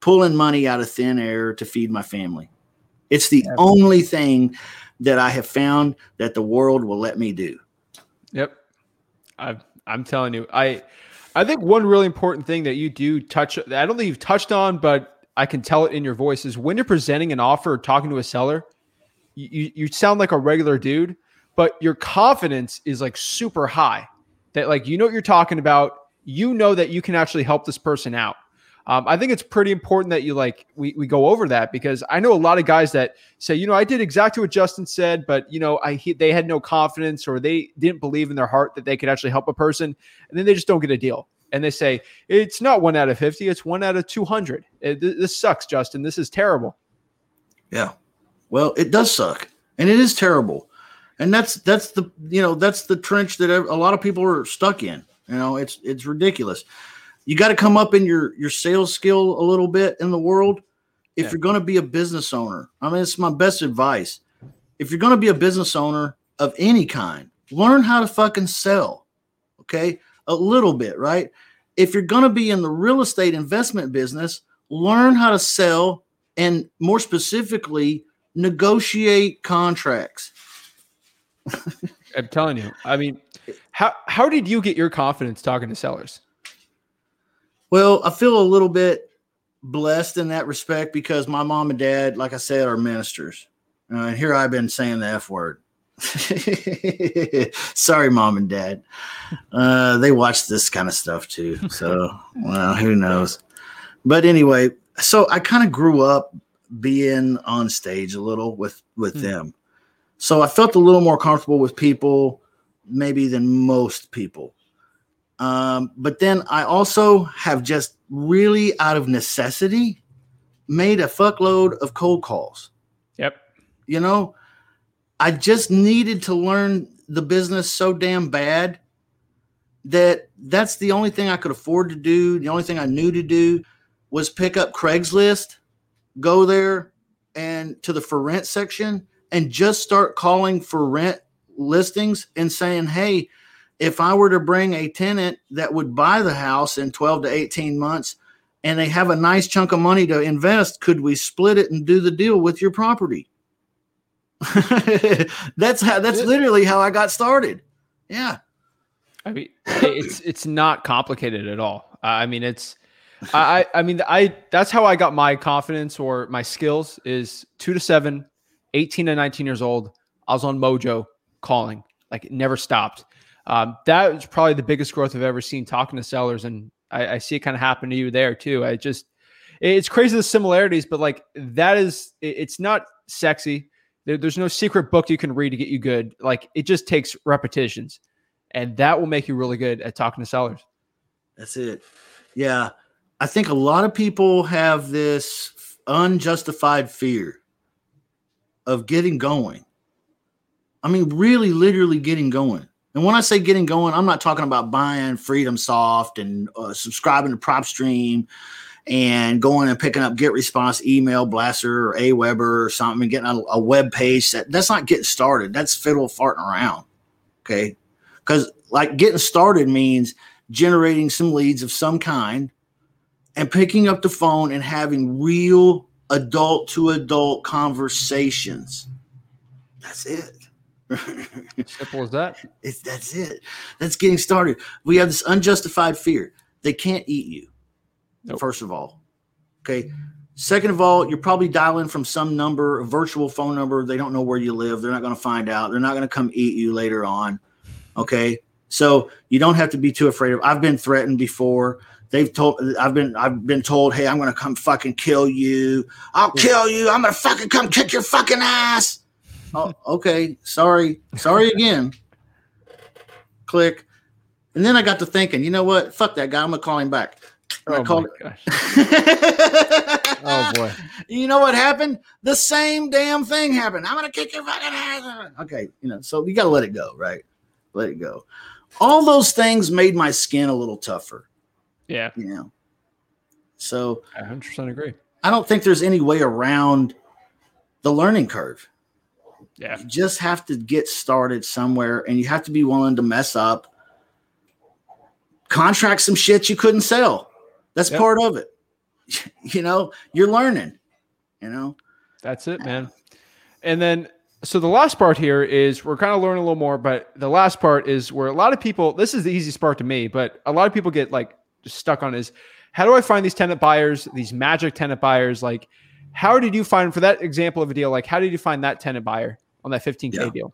pulling money out of thin air to feed my family. It's the only thing that I have found that the world will let me do. Yep. I I'm telling you. I I think one really important thing that you do touch I don't think you've touched on but I can tell it in your voice is when you're presenting an offer or talking to a seller, you, you sound like a regular dude, but your confidence is like super high. That like you know what you're talking about. You know that you can actually help this person out. Um, I think it's pretty important that you like we we go over that because I know a lot of guys that say, you know, I did exactly what Justin said, but you know, I he, they had no confidence or they didn't believe in their heart that they could actually help a person, and then they just don't get a deal. And they say it's not one out of fifty; it's one out of two hundred. This sucks, Justin. This is terrible. Yeah, well, it does suck, and it is terrible, and that's that's the you know that's the trench that a lot of people are stuck in. You know, it's it's ridiculous. You got to come up in your your sales skill a little bit in the world if yeah. you're going to be a business owner. I mean, it's my best advice. If you're going to be a business owner of any kind, learn how to fucking sell. Okay, a little bit, right? If you're going to be in the real estate investment business, learn how to sell and more specifically negotiate contracts. I'm telling you. I mean, how how did you get your confidence talking to sellers? Well, I feel a little bit blessed in that respect because my mom and dad, like I said, are ministers. Uh, and here I've been saying the F word. *laughs* Sorry, mom and dad. Uh, they watch this kind of stuff too. So, *laughs* well, who knows? But anyway, so I kind of grew up being on stage a little with with hmm. them. So I felt a little more comfortable with people maybe than most people. Um, but then I also have just really out of necessity made a fuckload of cold calls. Yep. You know, I just needed to learn the business so damn bad that that's the only thing I could afford to do. The only thing I knew to do was pick up Craigslist go there and to the for rent section and just start calling for rent listings and saying, hey, if I were to bring a tenant that would buy the house in 12 to 18 months and they have a nice chunk of money to invest, could we split it and do the deal with your property? *laughs* that's how that's literally how I got started. Yeah. I mean, it's it's not complicated at all. I mean, it's I, I mean, I that's how I got my confidence or my skills is two to seven, 18 to 19 years old. I was on Mojo calling, like it never stopped. Um, that was probably the biggest growth I've ever seen talking to sellers. And I, I see it kind of happen to you there too. I just, it's crazy the similarities, but like that is, it's not sexy. There, there's no secret book you can read to get you good. Like it just takes repetitions and that will make you really good at talking to sellers. That's it. Yeah. I think a lot of people have this unjustified fear of getting going. I mean, really, literally getting going. And when I say getting going, I'm not talking about buying FreedomSoft and uh, subscribing to PropStream and going and picking up GetResponse email blaster or AWeber or something and getting a, a web page. That, that's not getting started. That's fiddle farting around. Okay. Because like getting started means generating some leads of some kind and picking up the phone and having real adult to adult conversations. That's it. Simple as that. *laughs* It's that's it. That's getting started. We have this unjustified fear. They can't eat you. Nope. First of all. Okay. Second of all, you're probably dialing from some number, a virtual phone number. They don't know where you live. They're not going to find out. They're not going to come eat you later on. Okay. So you don't have to be too afraid of. I've been threatened before. They've told I've been I've been told, hey, I'm gonna come fucking kill you. I'll kill you. I'm gonna fucking come kick your fucking ass. Oh, okay. Sorry. Sorry again. Click. And then I got to thinking, you know what? Fuck that guy. I'm gonna call him back. And I Oh called my gosh. *laughs* Oh boy. you know what happened? The same damn thing happened. I'm gonna kick your fucking ass. Okay, you know, so you gotta let it go, right? Let it go. All those things made my skin a little tougher, Yeah, you know. So I 100% agree. I don't think there's any way around the learning curve. Yeah. You just have to get started somewhere and you have to be willing to mess up, contract some shit you couldn't sell. That's Yep. part of it. *laughs* You know, you're learning, you know. That's it, man. And then, so the last part here is we're kind of learning a little more, but the last part is where a lot of people, this is the easiest part to me, but a lot of people get like stuck on is how do I find these tenant buyers, these magic tenant buyers? Like, how did you find for that example of a deal? Like, how did you find that tenant buyer on that 15K Yeah. deal?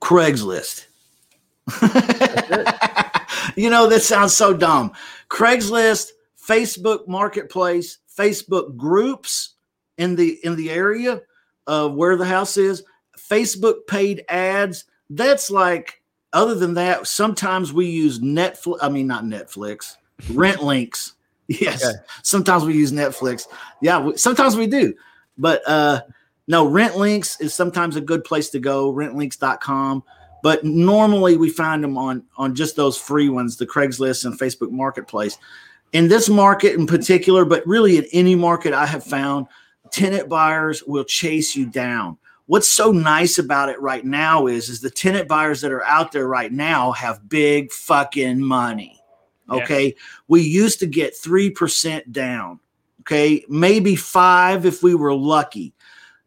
Craigslist. *laughs* you know, that sounds so dumb. Craigslist, Facebook Marketplace, Facebook groups in the in the area of where the house is, Facebook paid ads. That's like other than that, sometimes we use Netflix, I mean not Netflix, *laughs* rent links. Yes. Okay. Sometimes we use Netflix. Yeah, sometimes we do. But uh no, rent links is sometimes a good place to go, rentlinks.com. But normally we find them on on just those free ones, the Craigslist and Facebook Marketplace. In this market in particular, but really in any market I have found, tenant buyers will chase you down. What's so nice about it right now is is the tenant buyers that are out there right now have big fucking money. Yeah. Okay? We used to get 3% down. Okay? Maybe 5 if we were lucky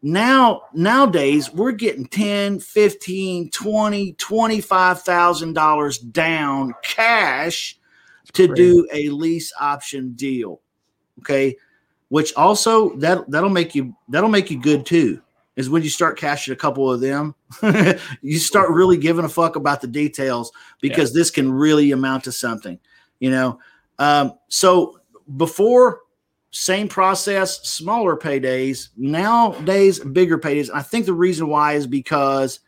now nowadays we're getting 10 15 20 25000 dollars down cash to crazy. do a lease option deal okay which also that that'll make you that'll make you good too is when you start cashing a couple of them *laughs* you start really giving a fuck about the details because this can really amount to something you know um, so before same process, smaller paydays. Nowadays, bigger paydays. I think the reason why is because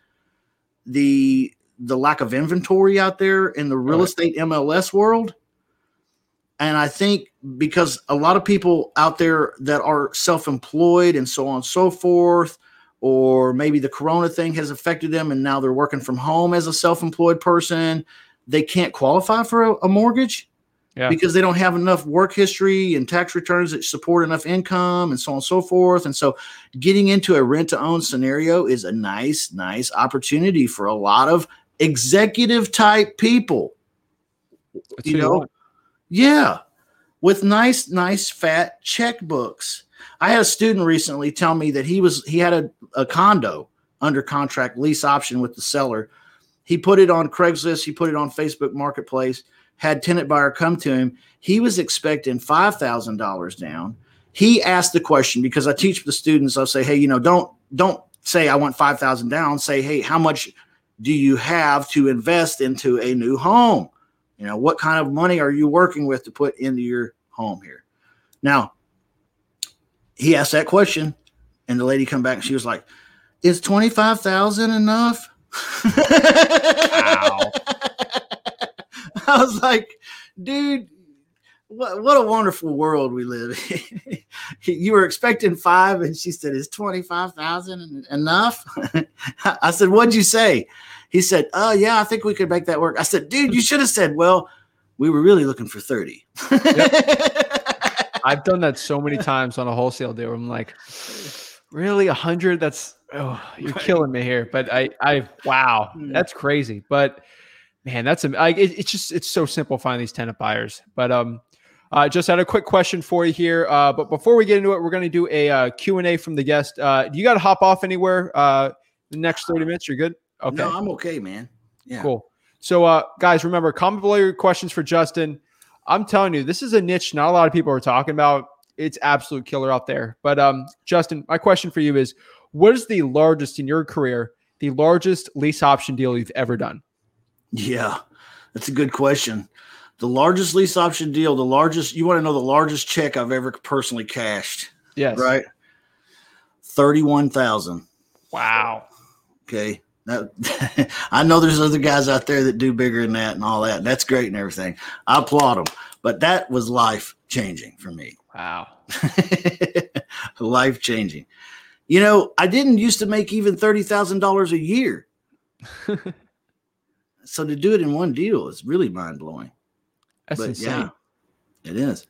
the the lack of inventory out there in the real Right. estate MLS world. And I think because a lot of people out there that are self-employed and so on and so forth, or maybe the corona thing has affected them and now they're working from home as a self-employed person, they can't qualify for a, a mortgage Yeah. because they don't have enough work history and tax returns that support enough income and so on and so forth. And so getting into a rent to own scenario is a nice, nice opportunity for a lot of executive type people. That's you know, want. Yeah. With nice, nice fat checkbooks. I had a student recently tell me that he was he had a, a condo under contract lease option with the seller. He put it on Craigslist, he put it on Facebook Marketplace, had tenant buyer come to him. He was expecting five thousand dollars down. He asked the question because I teach the students, I'll say, hey, you know, don't don't say I want five thousand down. Say, hey, how much do you have to invest into a new home? You know, what kind of money are you working with to put into your home here? Now, he asked that question, and the lady come back and she was like, "Is twenty five thousand enough?" Wow. *laughs* I was like, "Dude, what what a wonderful world we live in." *laughs* you were expecting five, and she said, "Is twenty five thousand enough?" *laughs* I said, "What'd you say?" He said, "Oh yeah, I think we could make that work." I said, "Dude, you should have said, well, we were really looking for 30." I've done that so many times on a wholesale deal. Where I'm like, really, a hundred? That's oh, you're Right. killing me here. But I, I, wow, Mm. that's crazy. But Man, that's like it, it's just it's so simple finding these tenant buyers. But um, uh, just had a quick question for you here. Uh, but before we get into it, we're going to do a uh, Q and A from the guest. Uh, do you got to hop off anywhere? Uh, the next thirty minutes, you're good. Okay, no, I'm okay, man. Yeah, cool. So, uh, guys, remember comment below your questions for Justin. I'm telling you, this is a niche not a lot of people are talking about. It's absolute killer out there. But um, Justin, my question for you is: What is the largest in your career? The largest lease option deal you've ever done? Yeah, that's a good question. The largest lease option deal, the largest, you want to know the largest check I've ever personally cashed. Yes. Right? 31,000. Wow. Okay. That, *laughs* I know there's other guys out there that do bigger than that and all that. That's great and everything. I applaud them. But that was life changing for me. Wow. *laughs* life changing. You know, I didn't used to make even $30,000 a year. *laughs* so to do it in one deal is really mind blowing. That's but insane. Yeah, it is.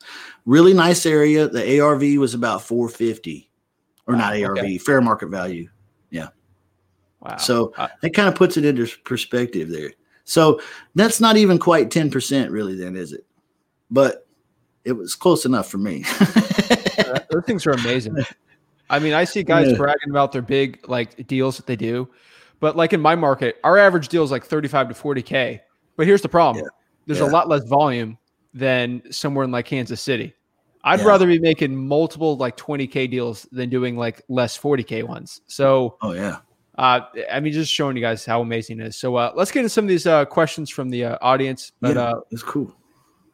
Really nice area. The ARV was about 450 or wow, not ARV, okay. fair market value. Yeah. Wow. So uh, that kind of puts it into perspective there. So that's not even quite 10% really then, is it? But it was close enough for me. *laughs* Those things are amazing. I mean, I see guys yeah. bragging about their big like deals that they do, but like in my market, our average deal is like 35 to 40k. But here's the problem: yeah. there's yeah. a lot less volume than somewhere in like Kansas City. I'd rather be making multiple like 20k deals than doing like less 40k ones. So, oh yeah. Uh, I mean, just showing you guys how amazing it is. So, uh, let's get into some of these uh, questions from the uh, audience. But yeah, uh, it's cool.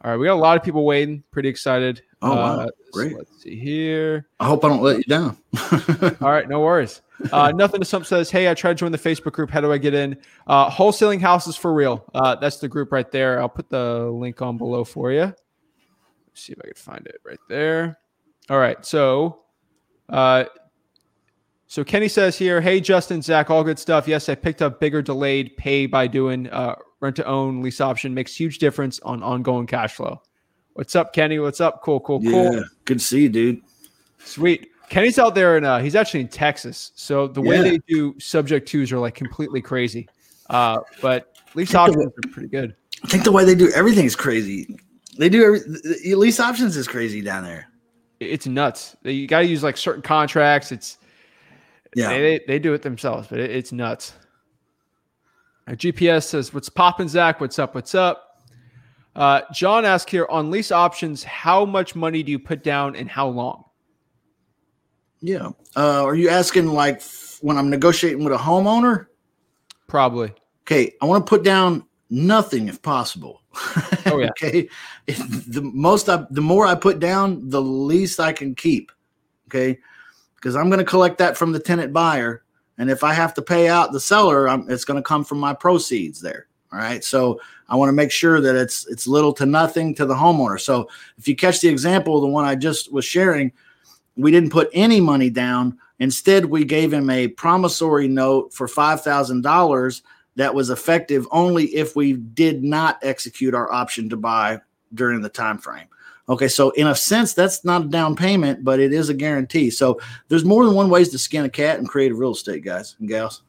All right, we got a lot of people waiting. Pretty excited. Oh wow, uh, great. So let's see here. I hope I don't let you down. *laughs* All right, no worries. *laughs* Uh, nothing to sump says, "Hey, I tried to join the Facebook group. How do I get in?" Uh, wholesaling houses for real. Uh, that's the group right there. I'll put the link on below for you. Let's see if I can find it right there. All right, so, uh, so Kenny says here, "Hey, Justin, Zach, all good stuff. Yes, I picked up bigger delayed pay by doing uh, rent to own lease option makes huge difference on ongoing cash flow. What's up, Kenny? What's up? Cool, cool, cool. Yeah, good to see you, dude. Sweet. Kenny's out there and uh, he's actually in Texas. So the way yeah. they do subject twos are like completely crazy. Uh, but lease options the, are pretty good. I think the way they do everything is crazy. They do every the lease options is crazy down there. It's nuts. You got to use like certain contracts. It's yeah, they, they do it themselves, but it, it's nuts. Our GPS says, What's popping, Zach? What's up? What's up? Uh, John asks here on lease options, how much money do you put down and how long? Yeah. Uh, are you asking like when I'm negotiating with a homeowner? Probably. Okay. I want to put down nothing if possible. Oh, yeah. *laughs* okay. the most I, the more I put down, the least I can keep. Okay. Because I'm going to collect that from the tenant buyer and if I have to pay out the seller, I'm, it's going to come from my proceeds there. All right. So I want to make sure that it's it's little to nothing to the homeowner. So if you catch the example, the one I just was sharing, we didn't put any money down. Instead, we gave him a promissory note for five thousand dollars that was effective only if we did not execute our option to buy during the time frame. Okay, so in a sense, that's not a down payment, but it is a guarantee. So there's more than one ways to skin a cat and create a real estate, guys and gals.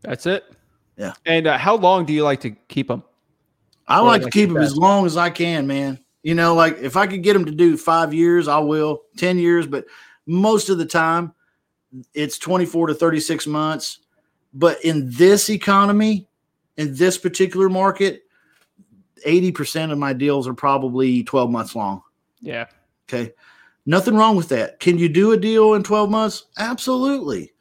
That's it. Yeah. And uh, how long do you like to keep them? I like to keep them as long as I can, man. You know, like if I could get them to do five years, I will. Ten years, but most of the time, it's 24 to 36 months. But in this economy, in this particular market, 80% of my deals are probably 12 months long. Yeah. Okay. Nothing wrong with that. Can you do a deal in 12 months? Absolutely.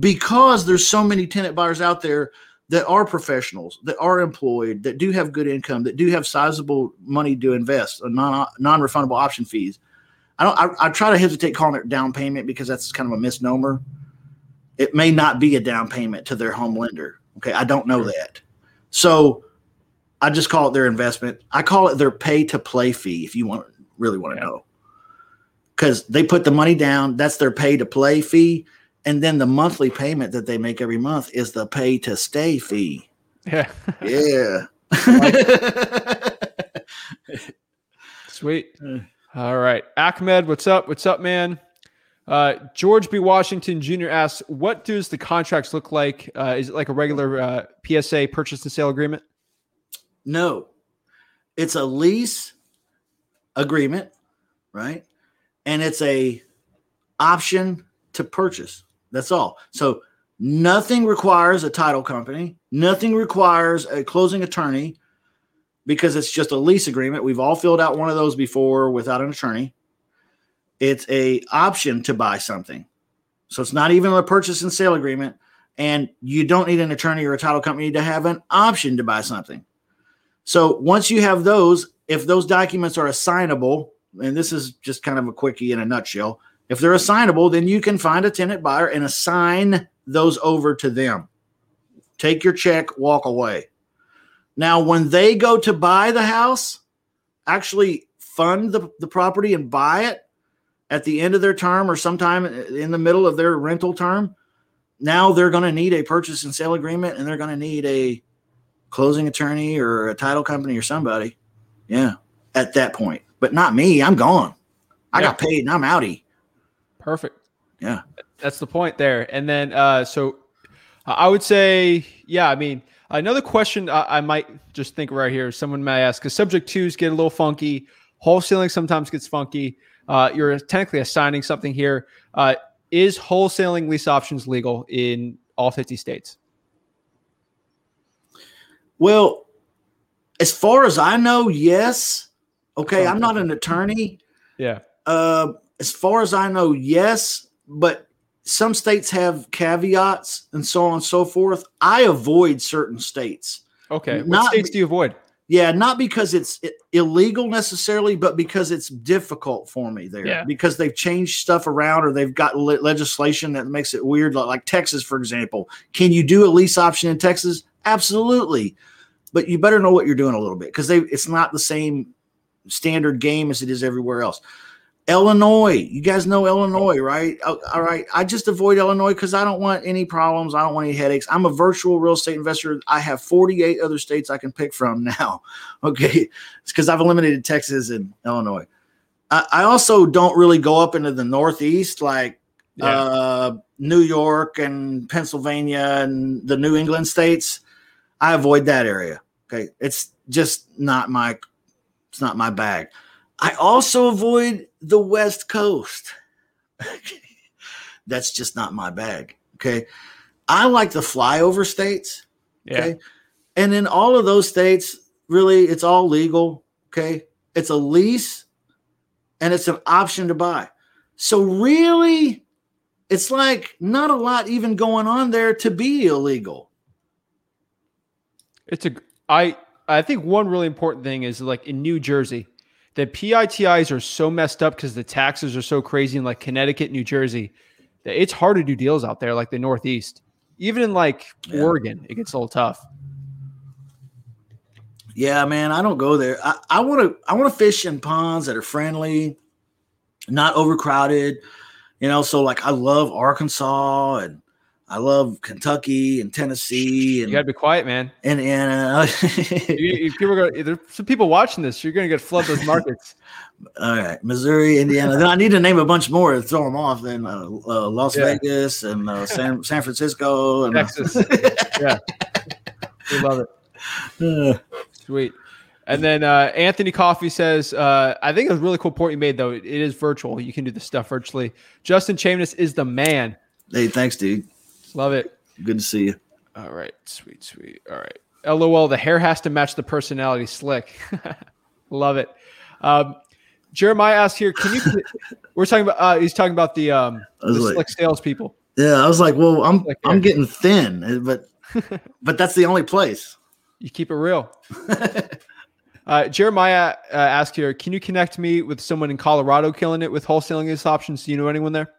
Because there's so many tenant buyers out there that are professionals, that are employed, that do have good income, that do have sizable money to invest, uh, non non refundable option fees. I don't. I, I try to hesitate calling it down payment because that's kind of a misnomer. It may not be a down payment to their home lender. Okay, I don't know that. So I just call it their investment. I call it their pay to play fee. If you want really want to yeah. know. Because they put the money down, that's their pay to play fee. And then the monthly payment that they make every month is the pay to stay fee. Yeah. Yeah. *laughs* Sweet. All right. Ahmed, what's up? What's up, man? Uh, George B. Washington Jr. asks, what does the contracts look like? Uh, is it like a regular uh, PSA purchase and sale agreement? No, it's a lease agreement, right? And it's a option to purchase. That's all. So nothing requires a title company, nothing requires a closing attorney because it's just a lease agreement. We've all filled out one of those before without an attorney. It's a option to buy something. So it's not even a purchase and sale agreement and you don't need an attorney or a title company to have an option to buy something. So once you have those, if those documents are assignable, and this is just kind of a quickie in a nutshell, if they're assignable, then you can find a tenant buyer and assign those over to them. Take your check, walk away. Now, when they go to buy the house, actually fund the, the property and buy it at the end of their term or sometime in the middle of their rental term, now they're going to need a purchase and sale agreement and they're going to need a closing attorney or a title company or somebody. Yeah, at that point. But not me. I'm gone. I yeah. got paid and I'm outie. Perfect. Yeah. That's the point there. And then, uh, so I would say, yeah, I mean, another question I, I might just think right here, someone may ask, because subject twos get a little funky, wholesaling sometimes gets funky. Uh, you're technically assigning something here. Uh, is wholesaling lease options legal in all 50 states? Well, as far as I know, yes. Okay, I'm not an attorney. Yeah. Uh, as far as I know, yes, but some states have caveats and so on and so forth. I avoid certain states. Okay. What not, states do you avoid? Yeah, not because it's illegal necessarily, but because it's difficult for me there. Yeah. Because they've changed stuff around or they've got le- legislation that makes it weird. Like, like Texas, for example. Can you do a lease option in Texas? Absolutely. But you better know what you're doing a little bit because they it's not the same standard game as it is everywhere else. Illinois. You guys know Illinois, right? Oh, all right. I just avoid Illinois because I don't want any problems. I don't want any headaches. I'm a virtual real estate investor. I have 48 other states I can pick from *laughs* now. Okay. It's because I've eliminated Texas and Illinois. I, I, also don't really go up into the Northeast like yeah. uh, New York and Pennsylvania and the New England states. I avoid that area. Okay. It's just not my it's not my bag. I also avoid the West Coast. *laughs* That's just not my bag. Okay. I like the flyover states. Okay. Yeah. And in all of those states, really, it's all legal. Okay. It's a lease and it's an option to buy. So, really, it's like not a lot even going on there to be illegal. It's a, I, I think one really important thing is like in New Jersey, the PITIs are so messed up because the taxes are so crazy in like Connecticut, New Jersey, that it's hard to do deals out there like the Northeast. Even in like yeah. Oregon, it gets a little tough. Yeah, man, I don't go there. I want to I want to fish in ponds that are friendly, not overcrowded. You know, so like I love Arkansas and I love Kentucky and Tennessee. And, you gotta be quiet, man. And and uh, you, people are there's some people watching this. You're gonna get flood those markets. *laughs* All right, Missouri, Indiana. then I need to name a bunch more to throw them off. Then uh, uh, Las yeah. Vegas and uh, *laughs* San San Francisco and uh, Texas. *laughs* yeah, we love it. Sweet. And then uh, Anthony Coffee says, uh, I think it's a really cool point you made, though. It is virtual. You can do the stuff virtually. Justin Chamness is the man. Hey, thanks, dude. Love it. Good to see you. All right. Sweet, sweet. All right. LOL, the hair has to match the personality. Slick. *laughs* Love it. Um, Jeremiah asked here, can you *laughs* we're talking about uh, he's talking about the um the like, slick salespeople. Yeah, I was like, well, I'm I'm getting thin, eh, but *laughs* but that's the only place. You keep it real. uh, Jeremiah uh, asked here, can you connect me with someone in Colorado killing it with wholesaling lease options? Do you know anyone there?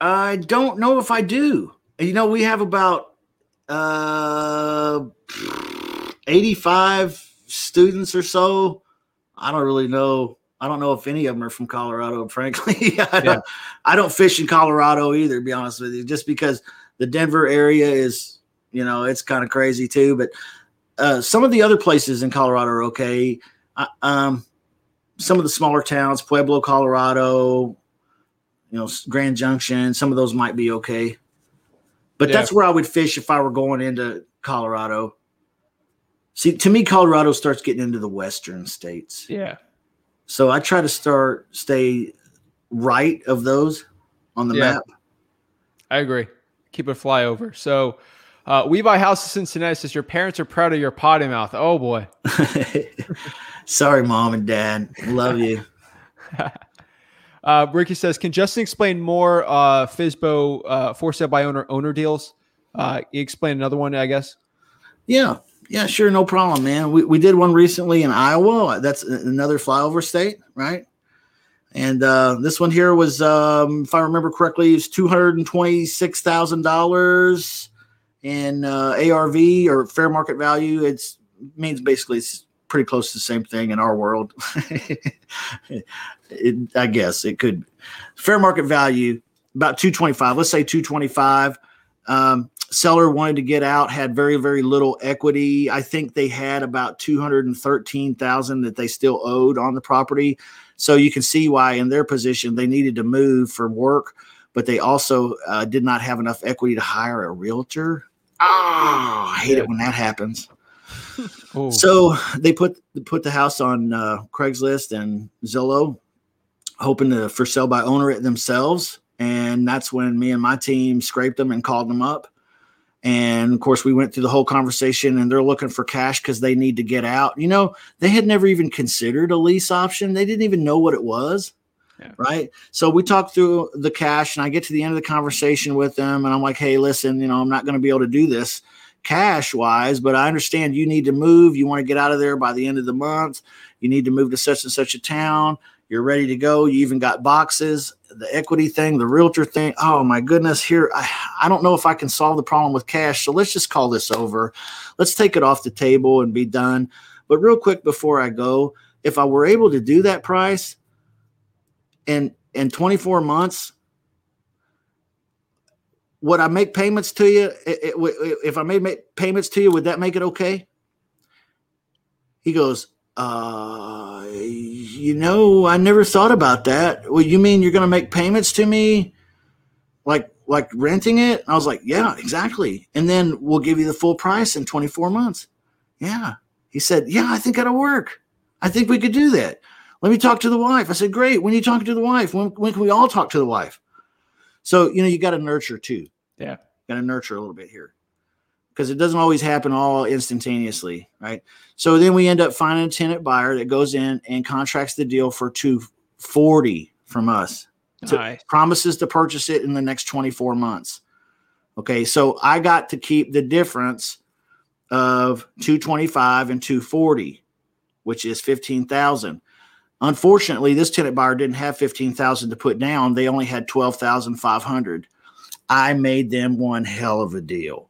I don't know if I do. You know, we have about uh, 85 students or so. I don't really know. I don't know if any of them are from Colorado, frankly. *laughs* I, don't, I don't fish in Colorado either, to be honest with you, just because the Denver area is, you know, it's kind of crazy too. But uh, some of the other places in Colorado are okay. Uh, um, some of the smaller towns, Pueblo, Colorado, you know, Grand Junction, some of those might be okay. But yeah. that's where I would fish if I were going into Colorado. See, to me, Colorado starts getting into the western states. Yeah. So I try to start stay right of those on the Yeah. map. I agree. Keep it flyover. So, uh, we buy houses in Cincinnati. Says your parents are proud of your potty mouth. Oh boy. *laughs* Sorry, mom and dad. Love you. *laughs* Uh, Ricky says, can Justin explain more uh, FSBO uh, for sale by owner owner deals? Uh, explain another one, I guess. Yeah. Yeah, sure. No problem, man. We, we did one recently in Iowa. That's another flyover state, right? And uh, this one here was, um, if I remember correctly, is $226,000 in uh, ARV or fair market value. It's means basically it's pretty close to the same thing in our world. *laughs* it, I guess it could fair market value about 225. Let's say 225. Um, seller wanted to get out, had very, very little equity. I think they had about 213,000 that they still owed on the property. So you can see why in their position they needed to move for work, but they also uh, did not have enough equity to hire a realtor. Ah, I hate Yeah. it when that happens. *laughs* So they put put the house on uh, Craigslist and Zillow, hoping to for sale by owner it themselves. And that's when me and my team scraped them and called them up. And of course, we went through the whole conversation, and they're looking for cash because they need to get out. You know, they had never even considered a lease option. They didn't even know what it was. Yeah. Right. So we talked through the cash, and I get to the end of the conversation with them, and I'm like, hey, listen, you know, I'm not going to be able to do this cash wise, but I understand you need to move. You want to get out of there by the end of the month. You need to move to such and such a town. You're ready to go. You even got boxes, the equity thing, the realtor thing. Oh my goodness, here I, I don't know if I can solve the problem with cash. So let's just call this over. Let's take it off the table and be done. But real quick before I go, if I were able to do that price in in 24 months, would I make payments to you? If I made make payments to you, would that make it okay? He goes, uh, you know, I never thought about that. Well, you mean you're going to make payments to me, like like renting it? And I was like, yeah, exactly. And then we'll give you the full price in 24 months. Yeah. He said, yeah, I think that'll work. I think we could do that. Let me talk to the wife. I said, great. When are you talking to the wife? When, when can we all talk to the wife? So, you know, you got to nurture too. Yeah. Got to nurture a little bit here because it doesn't always happen all instantaneously, right? So then we end up finding a tenant buyer that goes in and contracts the deal for 240 from us. to- Nice. Promises to purchase it in the next 24 months. Okay, so I got to keep the difference of 225 and 240, which is 15,000. Unfortunately, this tenant buyer didn't have 15,000 to put down. They only had 12,500. I made them one hell of a deal.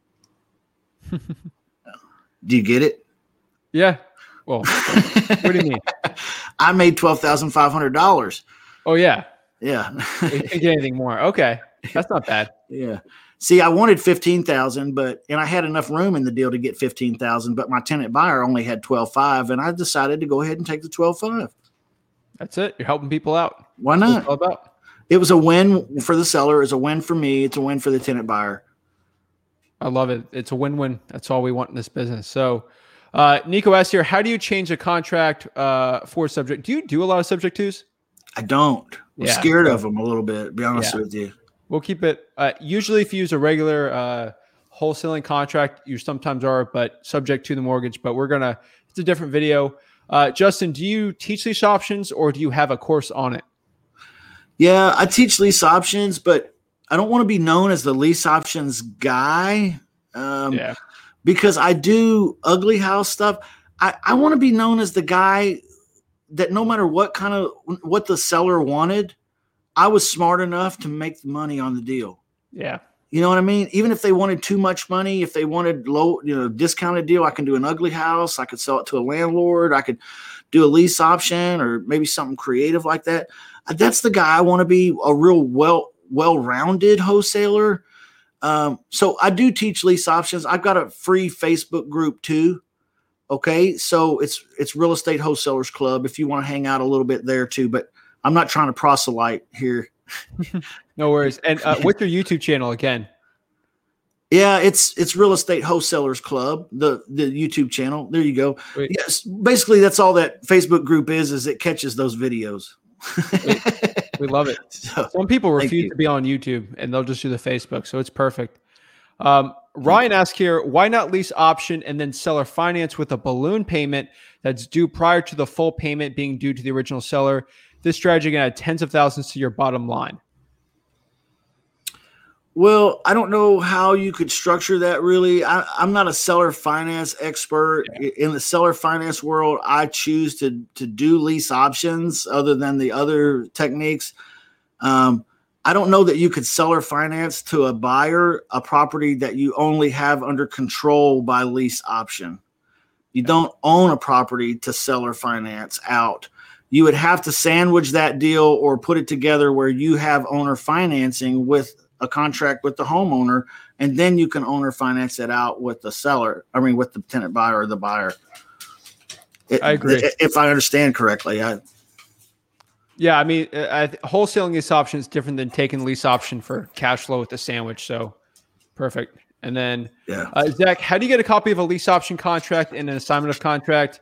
Do you get it? Yeah. Well, what do you mean? *laughs* I made twelve thousand five hundred dollars. Oh yeah. Yeah, You get anything more. Okay. That's not bad. yeah. See, I wanted fifteen thousand, but and I had enough room in the deal to get fifteen thousand, but my tenant buyer only had twelve five, and I decided to go ahead and take the twelve five. That's it. You're helping people out. Why not? all about. It was a win for the seller. It's a win for me. It's a win for the tenant buyer. I love it. It's a win-win. That's all we want in this business. So, uh, Nico asks here, how do you change a contract uh, for subject? Do you do a lot of subject twos? I don't. I'm Yeah. scared of them a little bit. To be honest Yeah. with you. We'll keep it. Uh, usually, if you use a regular uh, wholesaling contract, you sometimes are, but subject to the mortgage. But we're gonna. It's a different video. Uh, Justin, do you teach lease options or do you have a course on it? Yeah, I teach lease options, but I don't want to be known as the lease options guy. Um, yeah, because I do ugly house stuff. I, I want to be known as the guy that no matter what kind of what the seller wanted, I was smart enough to make the money on the deal. yeah, You know what I mean? Even if they wanted too much money, if they wanted low, you know, discounted deal, I can do an ugly house. I could sell it to a landlord. I could do a lease option or maybe something creative like that. That's the guy I want to be a real well well-rounded wholesaler. Um, so I do teach lease options. I've got a free Facebook group too. Okay, so it's it's Real Estate Wholesalers Club if you want to hang out a little bit there too. But I'm not trying to proselyte here. *laughs* no worries. And uh, what's your YouTube channel again? Yeah, it's it's Real Estate Wholesalers Club, the the YouTube channel. There you go. Wait. Yes, basically that's all that Facebook group is. Is it catches those videos. *laughs* We love it. *laughs* So, Some people refuse you. to be on YouTube and they'll just do the Facebook, so it's perfect. Um, Ryan asks here, why not lease option and then seller finance with a balloon payment that's due prior to the full payment being due to the original seller? This strategy can add tens of thousands to your bottom line. Well, I don't know how you could structure that. Really, I, I'm not a seller finance expert I- in the seller finance world. I choose to to do lease options other than the other techniques. Um, I don't know that you could seller finance to a buyer a property that you only have under control by lease option. You don't own a property to seller finance out. You would have to sandwich that deal or put it together where you have owner financing with a contract with the homeowner, and then you can owner finance it out with the seller. I mean, with the tenant buyer or the buyer. It- I agree. If I understand correctly, I, Yeah, I mean, uh, I, wholesaling lease option is different than taking lease option for cash flow with the sandwich. So perfect. And then yeah. Uh, Zach, how do you get a copy of a lease option contract and an assignment of contract?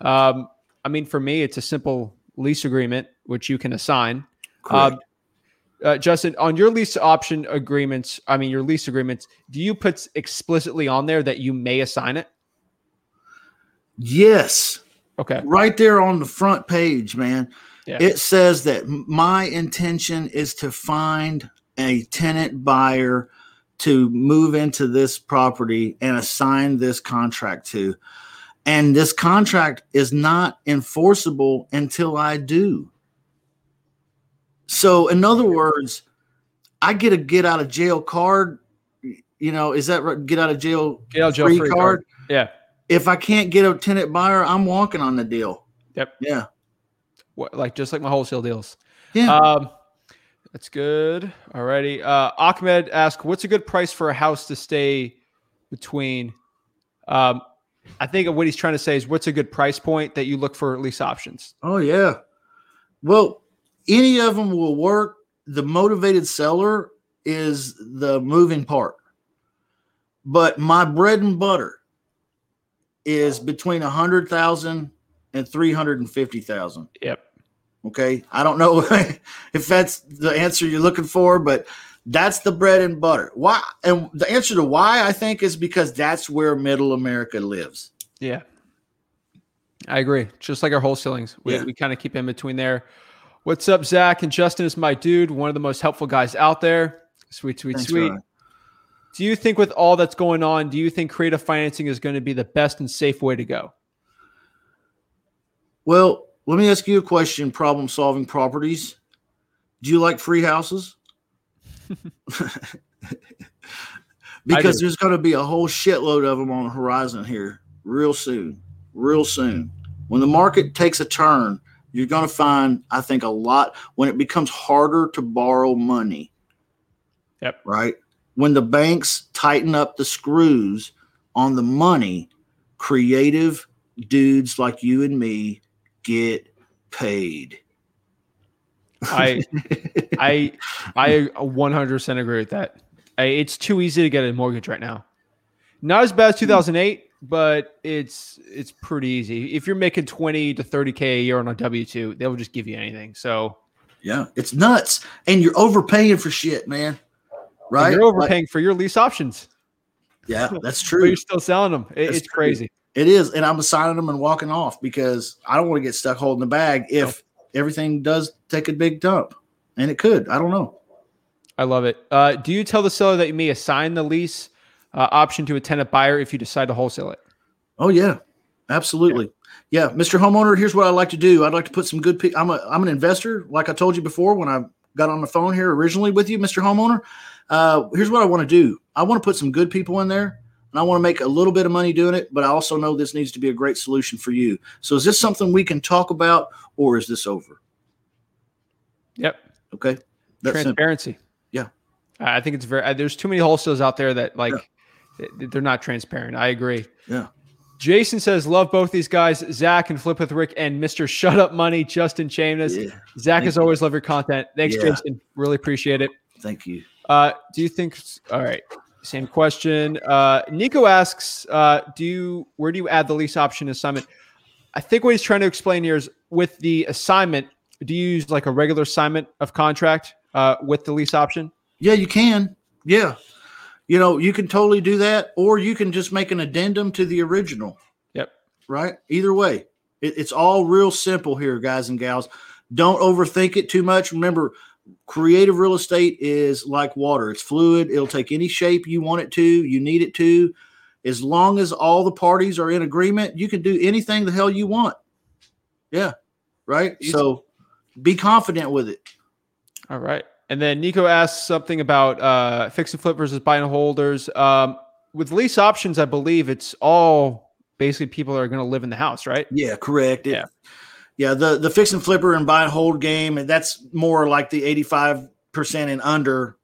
Um, I mean, for me, it's a simple lease agreement which you can assign. Uh, uh, Justin, on your lease option agreements, I mean your lease agreements, do you put explicitly on there that you may assign it? yes. Okay. right there on the front page, man. Yeah. It says that my intention is to find a tenant buyer to move into this property and assign this contract to. And this contract is not enforceable until I do. So, in other words, I get a get out of jail card. You know, is that right? Get out of jail Get out jail free free card? card. Yeah. If I can't get a tenant buyer, I'm walking on the deal. Yep. Yeah. What, like just like my wholesale deals. Yeah. Um, that's good. Alrighty. Uh, Ahmed asked, "What's a good price for a house to stay between?" Um, I think what he's trying to say is, "What's a good price point that you look for lease options?" Oh yeah. Well, any of them will work. The motivated seller is the moving part. But my bread and butter is between a hundred thousand and three hundred and fifty thousand. Yep. Okay. I don't know *laughs* if that's the answer you're looking for, but that's the bread and butter. Why? And the answer to why I think is because that's where middle America lives. Yeah. I agree. Just like our wholesalings, we, Yeah. we kind of keep in between there. What's up, Zach? And Justin is my dude, one of the most helpful guys out there. Sweet, sweet, Thanks, sweet. Do you think, with all that's going on, do you think creative financing is going to be the best and safe way to go? Well, let me ask you a question problem solving properties. Do you like free houses? *laughs* because there's going to be a whole shitload of them on the horizon here real soon. Real soon. When the market takes a turn, you're going to find, I think, a lot when it becomes harder to borrow money. Yep. Right? When the banks tighten up the screws on the money, creative dudes like you and me get paid. I *laughs* I I 100% agree with that. It's too easy to get a mortgage right now. Not as bad as hmm. 2008, but it's it's pretty easy. If you're making 20 to 30k a year on a W2, they'll just give you anything. So Yeah, it's nuts, and you're overpaying for shit, man. and Right? you're Like- overpaying for your lease options, yeah, *laughs* that's but true. you're still selling them. It- it's true. crazy. It is, and I'm assigning them and walking off because I don't want to get stuck holding the bag if everything does take a big dump, and it could. I don't know. I love it. Uh, do you tell the seller that you may assign the lease uh, option to a tenant buyer if you decide to wholesale it? Oh yeah, absolutely. Yeah, Mr. Homeowner, here's what I like to do. I'd like to put some good. Pe- I'm a I'm an investor, like I told you before when I got on the phone here originally with you, Mr. Homeowner. Uh, here's what I want to do. I want to put some good people in there, and I want to make a little bit of money doing it. But I also know this needs to be a great solution for you. So is this something we can talk about, or is this over? Yep. Okay, that's simple. transparency. Yeah. I think it's very. uh, There's too many wholesales out there that like th- they're not transparent. I agree. Yeah. Jason says, "Love both these guys, Zach and Flip with Rick, and Mister Shut Up Money, Justin Chamness. Yeah, Zach, Thank as you. always, love your content. Thanks, Yeah. Jason. Really appreciate it. thank you. Uh, do you think? All right. Same question. Uh, Nico asks, uh, "Do you where do you add the lease option assignment?" I think what he's trying to explain here is with the assignment. Do you use like a regular assignment of contract uh, with the lease option? Yeah, you can. Yeah, you know you can totally do that, or you can just make an addendum to the original. Yep. Right. Either way, it, it's all real simple here, guys and gals. Don't overthink it too much. Remember, creative real estate is like water it's fluid it'll take any shape you want it to you need it to as long as all the parties are in agreement you can do anything the hell you want yeah right so be confident with it all right and then nico asks something about uh fix and flip versus buy and holders um with lease options i believe it's all basically people are going to live in the house right yeah correct yeah yeah, the the fix and flipper and buy and hold game, and that's more like the eighty five percent and under,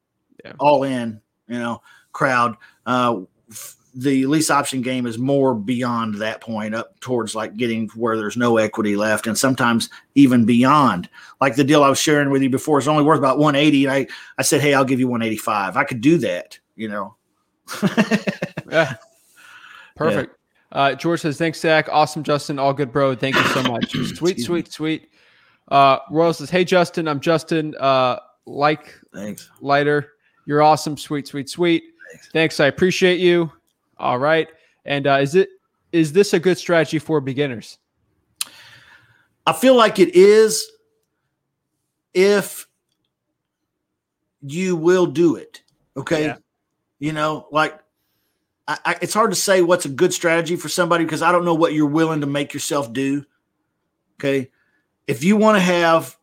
yeah. all in, you know, crowd. Uh, f- the lease option game is more beyond that point, up towards like getting where there's no equity left, and sometimes even beyond. Like the deal I was sharing with you before is only worth about 180, and I I said, hey, I'll give you 185. I could do that, you know. *laughs* yeah, perfect. Uh, George says, thanks, Zach. Awesome, Justin. All good, bro. Thank you so much. *coughs* sweet, sweet, sweet. Uh, Royal says, hey, Justin. I'm Justin. Uh, like, thanks. Lighter. You're awesome. Sweet, sweet, sweet. Thanks. thanks. I appreciate you. All right. And uh, is it is this a good strategy for beginners? I feel like it is if you will do it. Okay. Yeah. You know, like I, it's hard to say what's a good strategy for somebody because I don't know what you're willing to make yourself do. Okay. If you want to have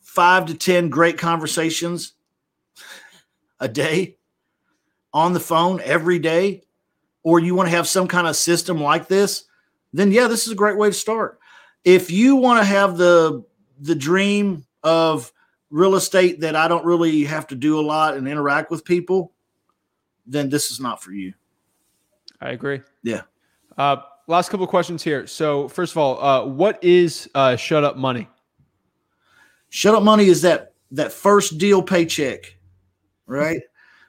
five to 10 great conversations a day on the phone every day, or you want to have some kind of system like this, then yeah, this is a great way to start. If you want to have the the dream of real estate that I don't really have to do a lot and interact with people, then this is not for you. I agree. Yeah. Uh, last couple of questions here. So, first of all, uh, what is uh, shut up money? Shut up money is that that first deal paycheck, right?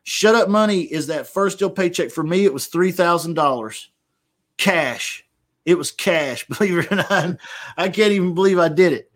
Shut up money is that first deal paycheck. For me, it was three thousand dollars, cash. It was cash. *laughs* Believe it or not, I can't even believe I did it.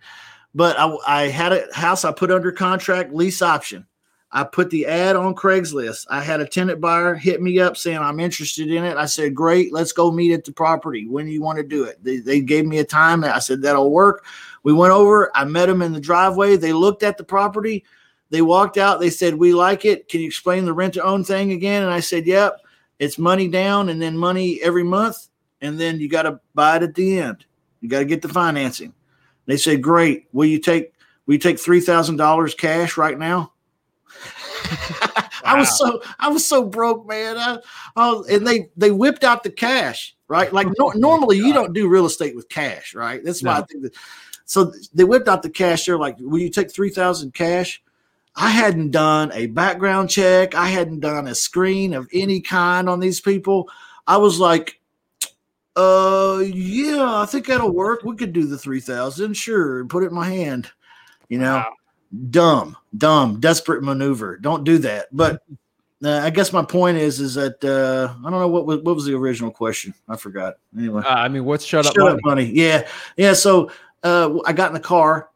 But I, I had a house I put under contract, lease option. I put the ad on Craigslist. I had a tenant buyer hit me up saying I'm interested in it. I said, "Great, let's go meet at the property. When do you want to do it?" They, they gave me a time. I said that'll work. We went over. I met them in the driveway. They looked at the property. They walked out. They said, "We like it. Can you explain the rent to own thing again?" And I said, "Yep. It's money down and then money every month, and then you got to buy it at the end. You got to get the financing." They said, "Great. Will you take will you take three thousand dollars cash right now?" *laughs* I was so I was so broke, man. I, I was, and they they whipped out the cash, right? Like no, *laughs* oh normally you don't do real estate with cash, right? That's why no. I think that. So they whipped out the cash. They're like, "Will you take three thousand cash?" I hadn't done a background check. I hadn't done a screen of any kind on these people. I was like, uh, yeah, I think that'll work. We could do the 3000, sure, and put it in my hand, you know. Wow dumb, dumb, desperate maneuver. Don't do that. But uh, I guess my point is, is that uh, I don't know what was what was the original question. I forgot. Anyway, uh, I mean, what's shut up shut money? up money? Yeah, yeah. So uh, I got in the car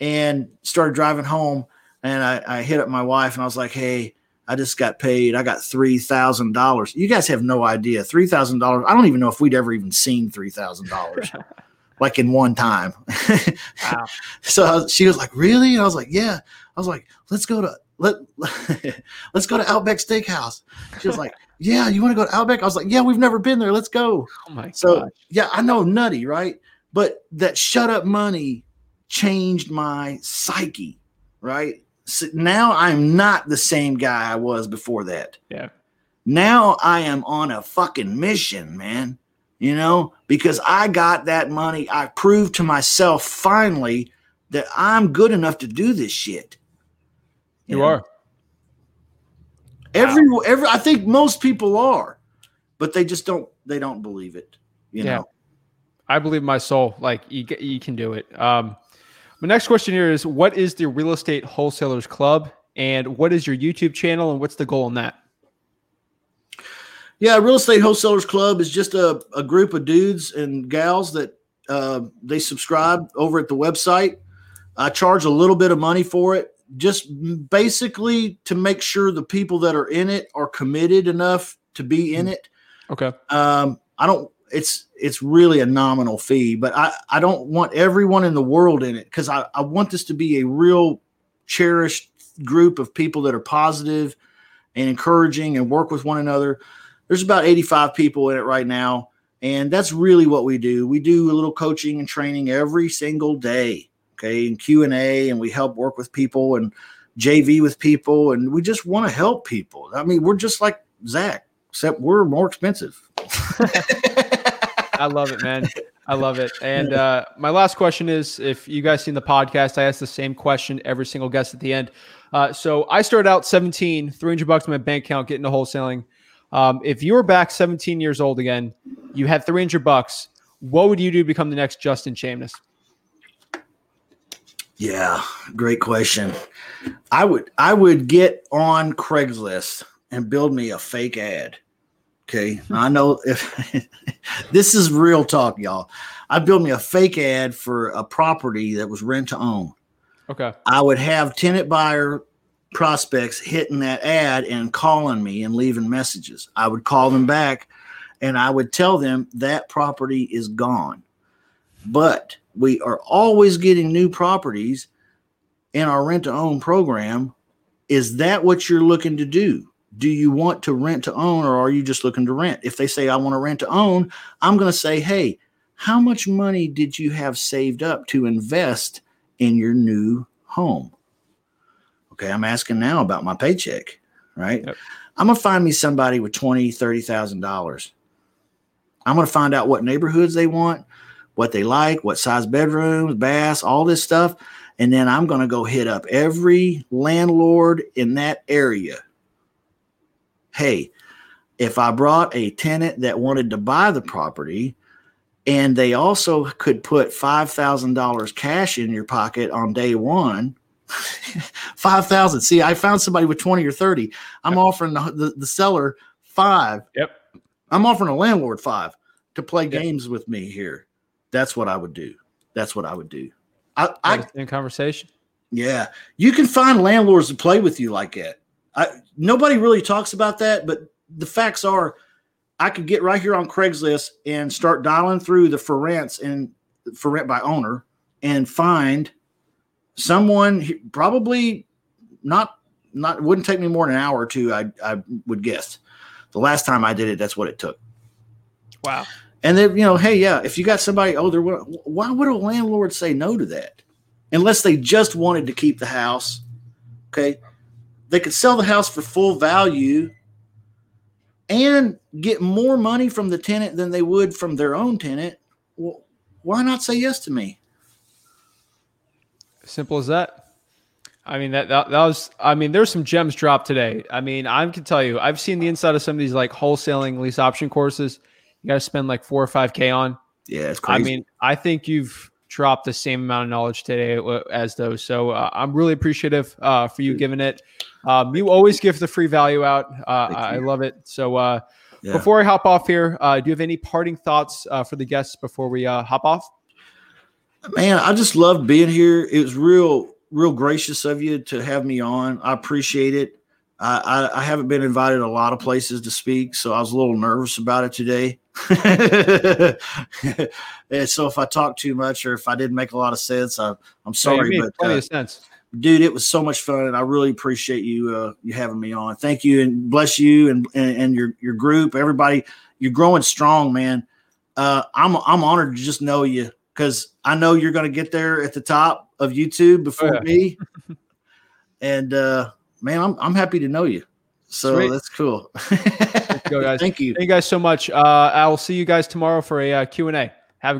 and started driving home, and I, I hit up my wife and I was like, "Hey, I just got paid. I got three thousand dollars. You guys have no idea. Three thousand dollars. I don't even know if we'd ever even seen three thousand dollars." *laughs* like in one time. wow. *laughs* So she was like, "Really?" And I was like, "Yeah." I was like, "Let's go to let *laughs* let's go to Outback Steakhouse." She was like, "Yeah, you want to go to Outback?" I was like, "Yeah, we've never been there. Let's go." Oh my so gosh. yeah, I know nutty, right? But that shut up money changed my psyche, right? So now I'm not the same guy I was before that. Yeah. Now I am on a fucking mission, man you know, because I got that money. I proved to myself finally that I'm good enough to do this shit. You, you know? are. Every wow. every I think most people are, but they just don't they don't believe it. You yeah. know. I believe my soul. Like you you can do it. Um my next question here is what is the real estate wholesalers club and what is your YouTube channel and what's the goal in that? Yeah, Real Estate Wholesalers Club is just a, a group of dudes and gals that uh, they subscribe over at the website. I charge a little bit of money for it, just basically to make sure the people that are in it are committed enough to be in it. Okay. Um, I don't. It's it's really a nominal fee, but I I don't want everyone in the world in it because I I want this to be a real cherished group of people that are positive and encouraging and work with one another. There's about 85 people in it right now, and that's really what we do. We do a little coaching and training every single day, okay, and Q and A, and we help work with people and JV with people, and we just want to help people. I mean, we're just like Zach, except we're more expensive. *laughs* *laughs* I love it, man. I love it. And uh, my last question is if you guys seen the podcast, I ask the same question every single guest at the end. Uh, so I started out 17, 300 bucks in my bank account, getting to wholesaling. Um, if you were back 17 years old again, you had 300 bucks, what would you do to become the next Justin Chamness? Yeah, great question. I would I would get on Craigslist and build me a fake ad. Okay. I know if *laughs* this is real talk, y'all. I built me a fake ad for a property that was rent to own. Okay. I would have tenant buyer prospects hitting that ad and calling me and leaving messages. I would call them back and I would tell them that property is gone. But we are always getting new properties in our rent to own program. Is that what you're looking to do? Do you want to rent to own or are you just looking to rent? If they say, I want to rent to own, I'm going to say, hey, how much money did you have saved up to invest in your new home? Okay, I'm asking now about my paycheck, right? Yep. I'm going to find me somebody with twenty, thirty thousand dollars. I'm going to find out what neighborhoods they want, what they like, what size bedrooms, baths, all this stuff. And then I'm going to go hit up every landlord in that area hey, if I brought a tenant that wanted to buy the property and they also could put $5,000 cash in your pocket on day one, *laughs* 5,000. See, I found somebody with 20 or 30. I'm yep. offering the, the, the, seller five. Yep. I'm offering a landlord five to play yep. games with me here. That's what I would do. That's what I would do. I, I in conversation. Yeah. You can find landlords to play with you like that. I, nobody really talks about that, but the facts are I could get right here on Craigslist and start dialing through the for rents and for rent by owner and find someone probably not not wouldn't take me more than an hour or two I, I would guess. The last time i did it that's what it took. Wow. And then you know hey yeah if you got somebody older why would a landlord say no to that? Unless they just wanted to keep the house okay they could sell the house for full value and get more money from the tenant than they would from their own tenant. Well, why not say yes to me? Simple as that. I mean that, that that was I mean there's some gems dropped today. I mean I can tell you I've seen the inside of some of these like wholesaling lease option courses. You got to spend like four or five k on. Yeah, it's crazy. I mean I think you've dropped the same amount of knowledge today as those. So uh, I'm really appreciative uh, for you giving it. Um, you always give the free value out. Uh, I love it. So uh, yeah. before I hop off here, uh, do you have any parting thoughts uh, for the guests before we uh, hop off? Man, I just love being here. It was real, real gracious of you to have me on. I appreciate it. I, I, I haven't been invited a lot of places to speak, so I was a little nervous about it today. *laughs* and so if I talk too much or if I didn't make a lot of sense, I, am sorry. but plenty uh, of sense dude, it was so much fun, and I really appreciate you uh, you having me on. Thank you, and bless you and and, and your your group, everybody. You're growing strong, man. Uh, I'm I'm honored to just know you because I know you're going to get there at the top of YouTube before oh, yeah. me. and uh, man, I'm I'm happy to know you. So Sweet. that's cool. go, guys. *laughs* Thank you. Thank you guys so much. Uh, I will see you guys tomorrow for a uh, Q&A.